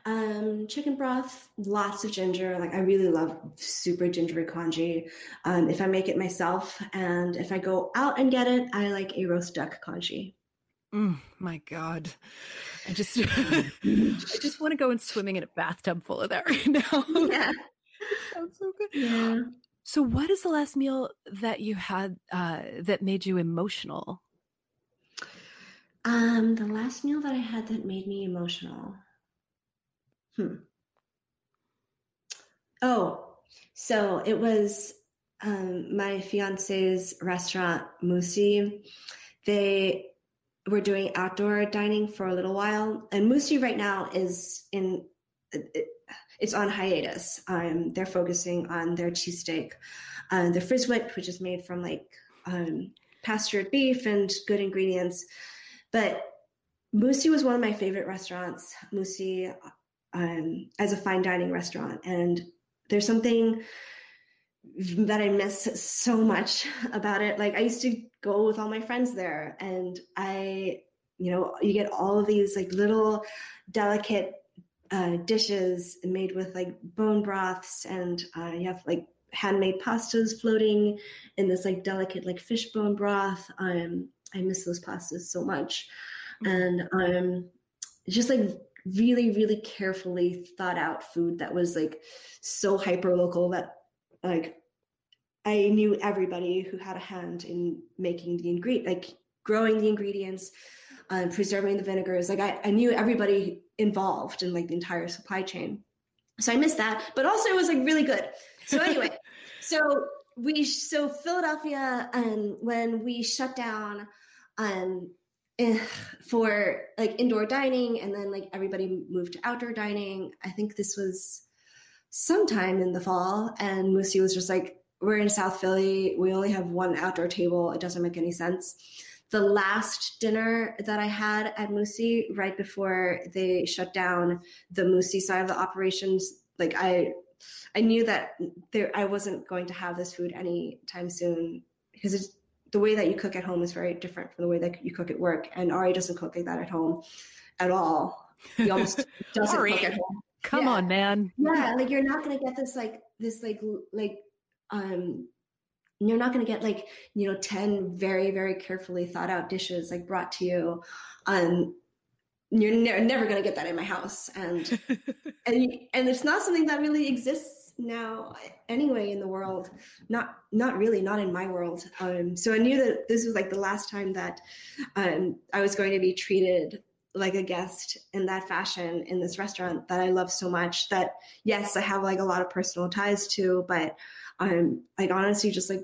Um, chicken broth, lots of ginger. Like I really love super gingery congee. Um, if I make it myself, and if I go out and get it, I like a roast duck congee.
Mm, my God, I just I just want to go and swimming in a bathtub full of that right now.
Yeah,
sounds so good. Yeah. So, what is the last meal that you had uh, that made you emotional?
Um, the last meal that I had that made me emotional. Hmm. Oh, so it was um, my fiance's restaurant, Musi. They were doing outdoor dining for a little while, and Musi right now is in. It, it's on hiatus. Um, they're focusing on their cheesesteak, uh, the Frizwit, which is made from like um, pastured beef and good ingredients. But Musi was one of my favorite restaurants. Musi um, as a fine dining restaurant, and there's something that I miss so much about it. Like I used to go with all my friends there, and I, you know, you get all of these like little delicate uh, dishes made with like bone broths, and uh, you have like handmade pastas floating in this like delicate like fish bone broth. Um, I miss those pastas so much, mm-hmm. and um, just like really really carefully thought out food that was like so hyper local that like I knew everybody who had a hand in making the ingredient, like growing the ingredients, um, preserving the vinegars. Like I, I knew everybody involved in like the entire supply chain. So I missed that, but also it was like really good. So anyway, so we so Philadelphia um when we shut down um eh, for like indoor dining and then like everybody moved to outdoor dining. I think this was sometime in the fall and Musi was just like we're in South Philly. We only have one outdoor table. It doesn't make any sense the last dinner that I had at Musi right before they shut down the Musi side of the operations, like I, I knew that there I wasn't going to have this food anytime soon because it's the way that you cook at home is very different from the way that you cook at work. And Ari doesn't cook like that at home at all. He almost doesn't Ari, cook at home.
Come yeah. on, man.
Yeah, like you're not gonna get this like this like like um you're not going to get like you know 10 very very carefully thought out dishes like brought to you. Um you're ne- never going to get that in my house. And and and it's not something that really exists now anyway in the world. Not not really not in my world. Um so i knew that this was like the last time that um i was going to be treated like a guest in that fashion in this restaurant that i love so much that yes i have like a lot of personal ties to but um like honestly just like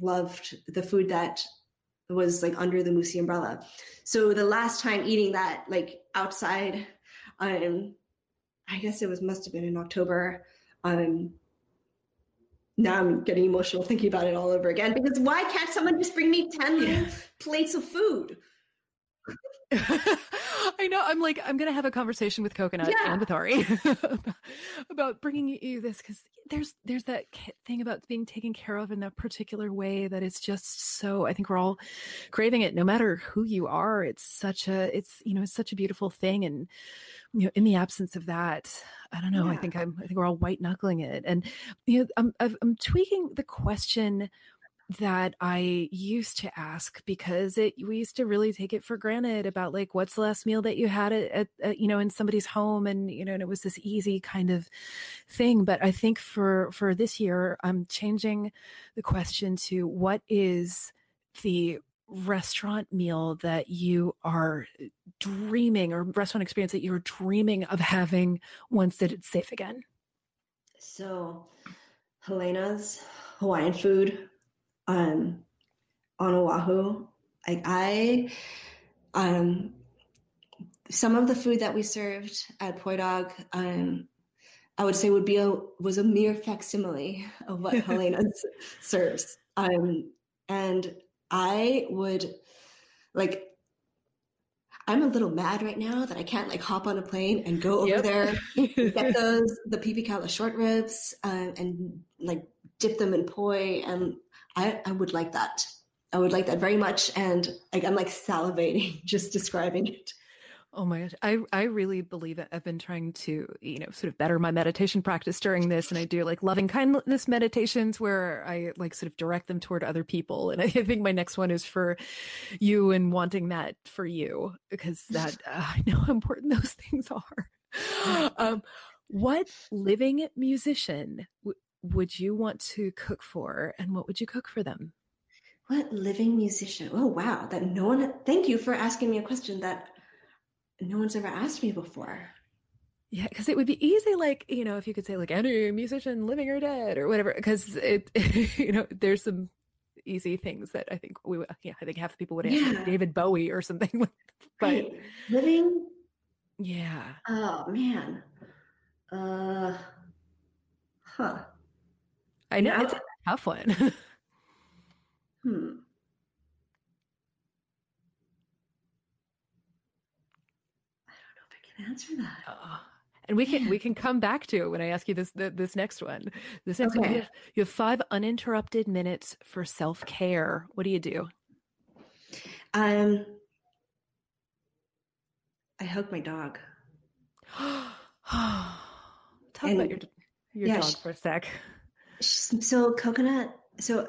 loved the food that was like under the Musi umbrella. So the last time eating that like outside, um, I guess it was must have been in October. Um, now I'm getting emotional thinking about it all over again because why can't someone just bring me 10 yeah. plates of food?
I know. I'm like, I'm gonna have a conversation with Coconut yeah. and with Ari about bringing you this because there's there's that thing about being taken care of in that particular way that is just so. I think we're all craving it, no matter who you are. It's such a, it's you know, it's such a beautiful thing, and you know, in the absence of that, I don't know. Yeah. I think I'm, I think we're all white knuckling it, and you know, I'm, I'm tweaking the question that I used to ask because it we used to really take it for granted about like what's the last meal that you had at, at, at, you know in somebody's home and you know and it was this easy kind of thing. But I think for for this year I'm changing the question to what is the restaurant meal that you are dreaming or restaurant experience that you're dreaming of having once that it's safe again?
So Helena's Hawaiian food um, on Oahu. Like I, um, some of the food that we served at Poi Dog, um, I would say would be a was a mere facsimile of what Helena serves. Um, and I would like I'm a little mad right now that I can't like hop on a plane and go over yep. there, get those the pipikaula short ribs, um, and like dip them in poi and I, I would like that. I would like that very much. And like, I'm like salivating just describing it.
Oh my gosh. I, I really believe it. I've been trying to, you know, sort of better my meditation practice during this. And I do like loving kindness meditations where I like sort of direct them toward other people. And I think my next one is for you and wanting that for you because that uh, I know how important those things are. Um, what living musician would you want to cook for and what would you cook for them?
What living musician? Oh, wow. That no one, thank you for asking me a question that no one's ever asked me before.
Yeah, because it would be easy, like, you know, if you could say, like, any musician living or dead or whatever, because it, you know, there's some easy things that I think we, yeah, I think half the people would answer yeah. David Bowie or something. but
right. living,
yeah.
Oh, man. Uh, huh.
I know it's a tough one. hmm.
I don't know if I can answer that.
Uh, and we can we can come back to it when I ask you this the, this next one. This next okay. one, you have, you have five uninterrupted minutes for self care. What do you do?
Um, I hug my dog.
Talk and, about your your yeah, dog for a sec
so coconut so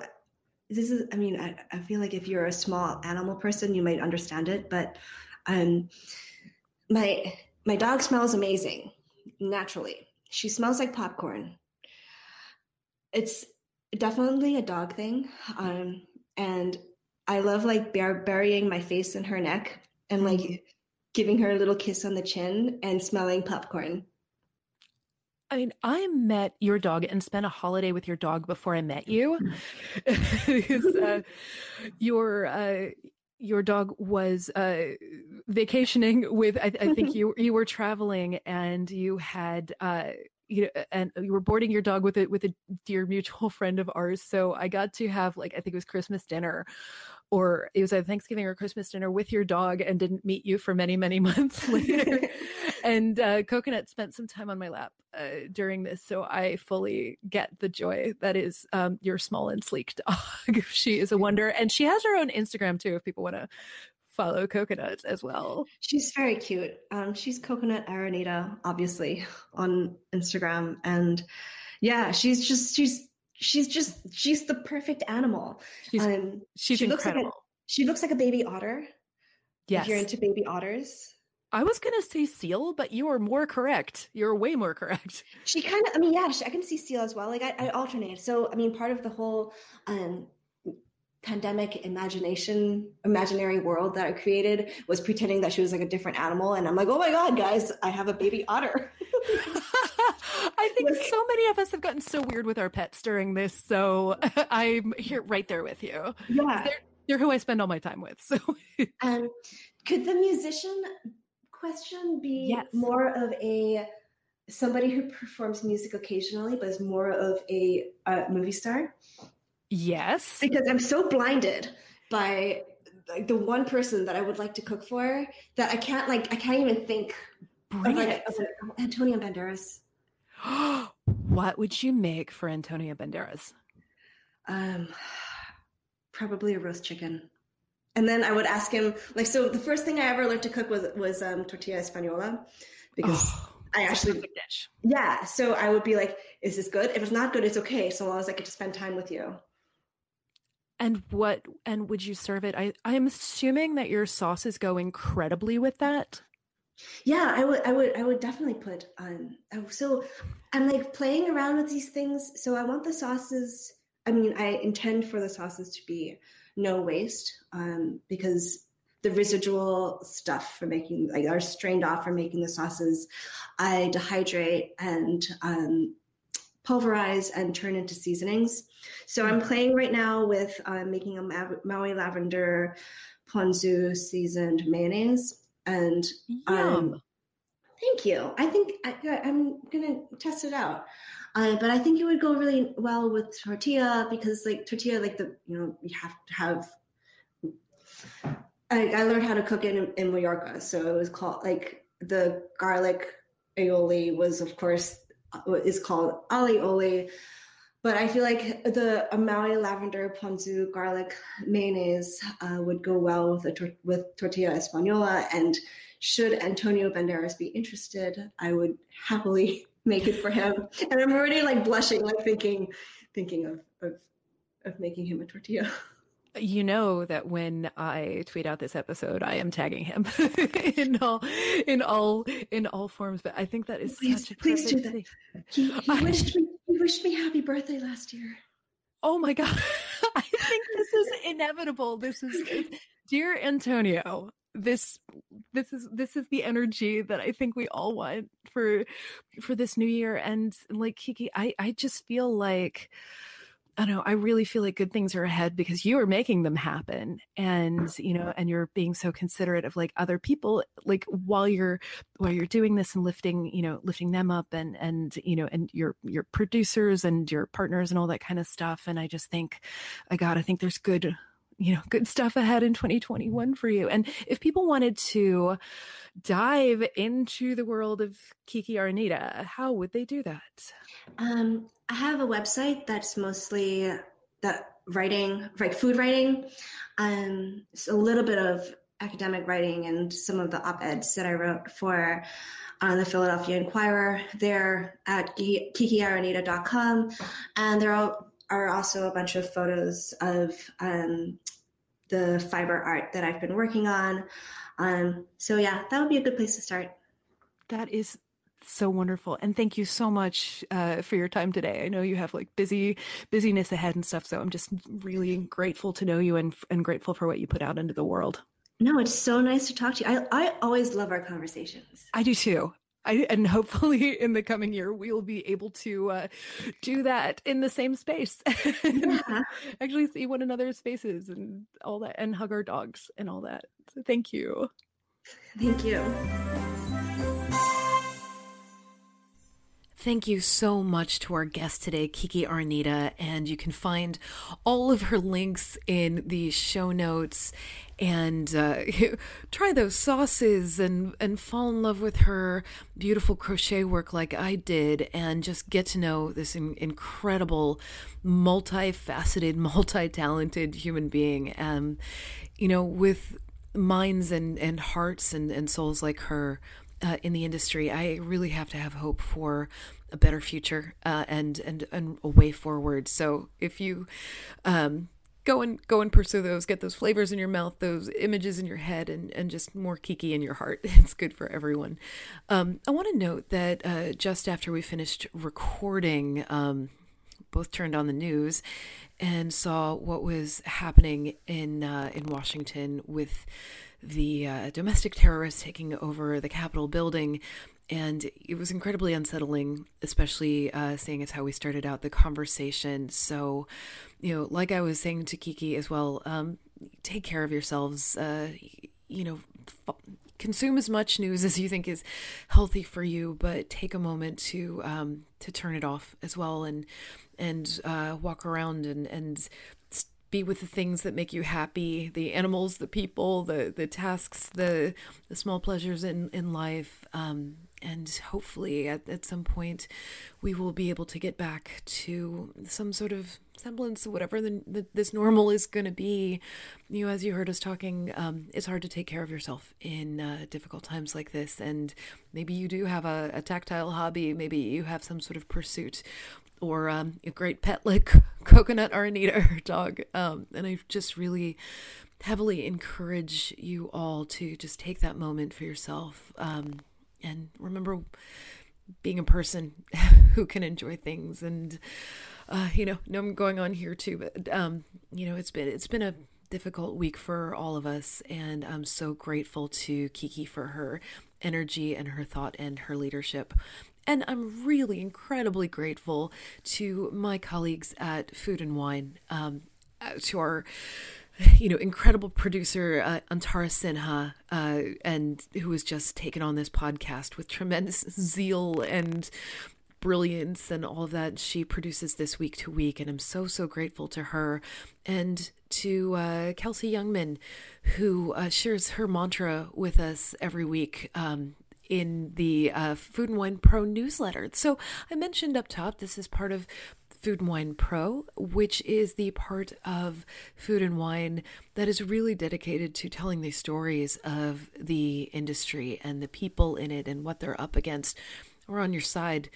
this is i mean I, I feel like if you're a small animal person you might understand it but um my my dog smells amazing naturally. She smells like popcorn. It's definitely a dog thing um and i love like bur- burying my face in her neck and like mm-hmm. giving her a little kiss on the chin and smelling popcorn
I mean, I met your dog and spent a holiday with your dog before I met you. uh, your uh, your dog was uh, vacationing with. I, I, think you you were traveling and you had uh, you know, and you were boarding your dog with it with a dear mutual friend of ours. So I got to have like I think it was Christmas dinner or it was a Thanksgiving or Christmas dinner with your dog and didn't meet you for many, many months later. and uh, Coconut spent some time on my lap uh, during this. So I fully get the joy that is um, your small and sleek dog. she is a wonder. And she has her own Instagram too, if people want to follow Coconut as well.
She's very cute. Um, she's Coconut Aranita, obviously, on Instagram. And yeah, she's just, she's, she's just she's the perfect animal.
She's, um, she's she incredible.
Looks like a, she looks like a baby otter. Yes. If you're into baby otters.
I was gonna say seal, but you are more correct. You're way more correct.
She kind of, I mean, yeah, she, I can see seal as well. Like I, I alternate. So I mean, part of the whole um, pandemic imagination imaginary world that i created was pretending that she was like a different animal and i'm like oh my god guys i have a baby otter
i think like, so many of us have gotten so weird with our pets during this so i'm here right there with you
yeah
they're, they're who i spend all my time with so
um could the musician question be
yes.
more of a somebody who performs music occasionally, but is more of a, a movie star.
Yes.
Because I'm so blinded by like the one person that I would like to cook for that I can't like I can't even think
Bring
of,
it.
like, of Antonio Banderas.
what would you make for Antonio Banderas?
Um, probably a roast chicken. And then I would ask him like so. The first thing I ever learned to cook was was um, tortilla española because
Oh,
I actually
dish.
yeah. So I would be like, "Is this good? If it's not good, it's okay. So long as I get to spend time with you."
And what and would you serve it? I I'm assuming that your sauces go incredibly with that.
Yeah, I would, I would, I would definitely put um. oh, So I'm like playing around with these things. So I want the sauces. I mean, I intend for the sauces to be no waste, um, because the residual stuff for making like are strained off for making the sauces. I dehydrate and um, pulverize and turn into seasonings. So I'm playing right now with uh, making a Maui lavender ponzu seasoned mayonnaise and um, thank you. I think I, I'm gonna test it out. Uh, but I think it would go really well with tortilla because, like tortilla, like the you know you have to have. I, I learned how to cook it in, in Mallorca, so it was called like the garlic aioli was of course is called alioli, but I feel like the Maui lavender ponzu garlic mayonnaise uh, would go well with a tor- with tortilla española. And should Antonio Banderas be interested, I would happily make it for him. And I'm already like blushing, like thinking, thinking of of, of making him a tortilla.
You know that when I tweet out this episode, I am tagging him in all in all in all forms. But I think that is
Please-
such a
please do that.
thing.
He, he wished me he wished me happy birthday last year.
Oh my god. I think this is inevitable. This is dear Antonio. This this is this is the energy that I think we all want for for this new year and like Kiki I I just feel like I know, I really feel like good things are ahead because you are making them happen and you know and you're being so considerate of like other people like while you're while you're doing this and lifting you know lifting them up and and you know and your your producers and your partners and all that kind of stuff. And I just think I god I think there's good you know good stuff ahead in 2021 for you and if people wanted to dive into the world of Kiki Aranita how would they do that
Um, I have a website that's mostly that writing, like food writing. Um, a little bit of academic writing and some of the op-eds that I wrote for uh, the Philadelphia Inquirer. They're at ki- kikiaranita.com, and there are, are also a bunch of photos of um, the fiber art that I've been working on. Um, so yeah, that would be a good place to start.
That is so wonderful. And thank you so much uh, for your time today. I know you have like busy busyness ahead and stuff, so I'm just really grateful to know you and and grateful for what you put out into the world.
No, it's so nice to talk to you. I, I always love our conversations.
I do too. I, and hopefully in the coming year we'll be able to uh, do that in the same space
Yeah.
actually see one another's faces and all that and hug our dogs and all that. So thank you.
Thank you.
Thank you so much to our guest today, Kiki Aranita, and you can find all of her links in the show notes. And uh, try those sauces and and fall in love with her beautiful crochet work like I did, and just get to know this in- incredible, multifaceted, multi-talented human being. Um, you know, with minds and and hearts and and souls like her uh, in the industry, I really have to have hope for a better future uh, and and and a way forward. So if you um, go and go and pursue those, get those flavors in your mouth, those images in your head, and and just more kiki in your heart. It's good for everyone. Um, I want to note that uh, just after we finished recording. Um, both turned on the news and saw what was happening in uh, in Washington with the uh, domestic terrorists taking over the Capitol building. And it was incredibly unsettling, especially uh, seeing as how we started out the conversation. So, you know, like I was saying to Kiki as well, um, take care of yourselves. Uh, you know, f- consume as much news as you think is healthy for you, but take a moment to um, to turn it off as well and and uh, walk around and and be with the things that make you happy the animals the people the the tasks the the small pleasures in in life um, and hopefully at, at some point we will be able to get back to some sort of semblance of whatever the, the, this normal is going to be. You know as you heard us talking um, it's hard to take care of yourself in uh, difficult times like this. And maybe you do have a, a tactile hobby. Maybe you have some sort of pursuit or um, a great pet like coconut aranita dog. Um, and i just really heavily encourage you all to just take that moment for yourself. Um, and remember being a person who can enjoy things and uh, you know no i'm going on here too but um, you know it's been it's been a difficult week for all of us and i'm so grateful to kiki for her energy and her thought and her leadership. And i'm really incredibly grateful to my colleagues at food and wine um, uh, to our you know, incredible producer uh, Antara Sinha, uh, and who has just taken on this podcast with tremendous zeal and brilliance and all that. She produces this week to week, and I'm so so grateful to her and to uh, Kelsey Youngman, who uh, shares her mantra with us every week. Um, in the uh, Food and Wine Pro newsletter. So I mentioned up top, this is part of Food and Wine Pro, which is the part of Food and Wine that is really dedicated to telling the stories of the industry and the people in it and what they're up against. We're on your side.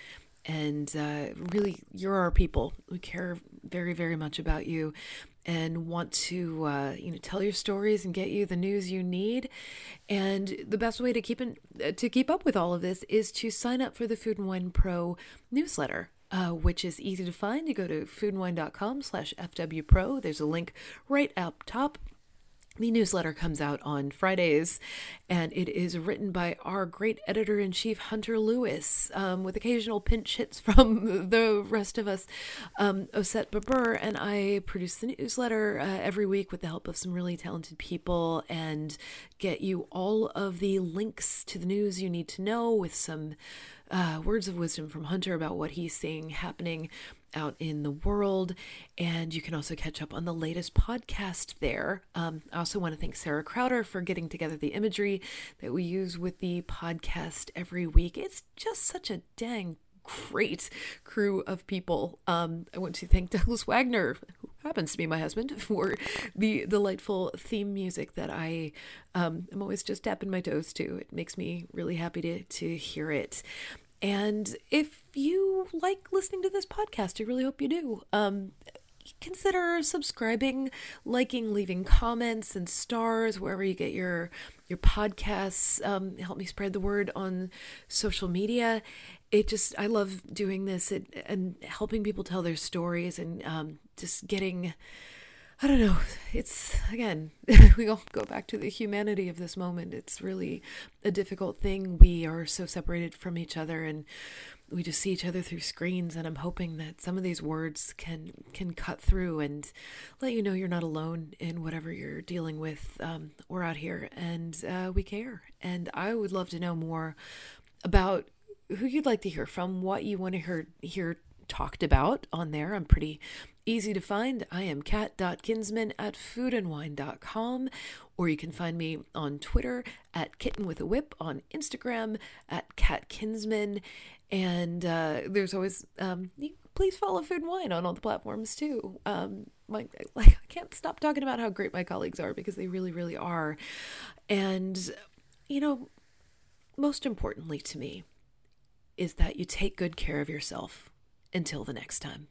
And uh, really, you're our people. We care very, very much about you and want to uh, you know tell your stories and get you the news you need and the best way to keep in, to keep up with all of this is to sign up for the food and wine pro newsletter uh, which is easy to find. You go to foodandwine.com slash FWPro. There's a link right up top. The newsletter comes out on Fridays, and it is written by our great editor in chief, Hunter Lewis, um, with occasional pinch hits from the rest of us, um, Oset Babür. And I produce the newsletter uh, every week with the help of some really talented people and get you all of the links to the news you need to know with some uh, words of wisdom from Hunter about what he's seeing happening out in the world. And you can also catch up on the latest podcast there. Um, I also want to thank Sarah Crowder for getting together the imagery that we use with the podcast every week. It's just such a dang great crew of people. Um, I want to thank Douglas Wagner, who happens to be my husband, for the delightful theme music that I um, am always just tapping my toes to. It makes me really happy to to hear it. And if you like listening to this podcast, I really hope you do. Um, consider subscribing, liking, leaving comments and stars wherever you get your your podcasts. Um, help me spread the word on social media. It just I love doing this and, and helping people tell their stories and um, just getting I don't know. It's again, we all go back to the humanity of this moment. It's really a difficult thing. We are so separated from each other and we just see each other through screens and I'm hoping that some of these words can can cut through and let you know you're not alone in whatever you're dealing with. Um, we're out here and uh, we care. And I would love to know more about who you'd like to hear from, what you want to hear hear talked about on there. I'm pretty easy to find. I am kat.kinsman at foodandwine.com, or you can find me on Twitter at kitten with a whip, on Instagram at kat kinsman, and uh, there's always um, please follow Food and Wine on all the platforms too. Um, my like I can't stop talking about how great my colleagues are because they really, really are, and you know, most importantly to me is that you take good care of yourself until the next time.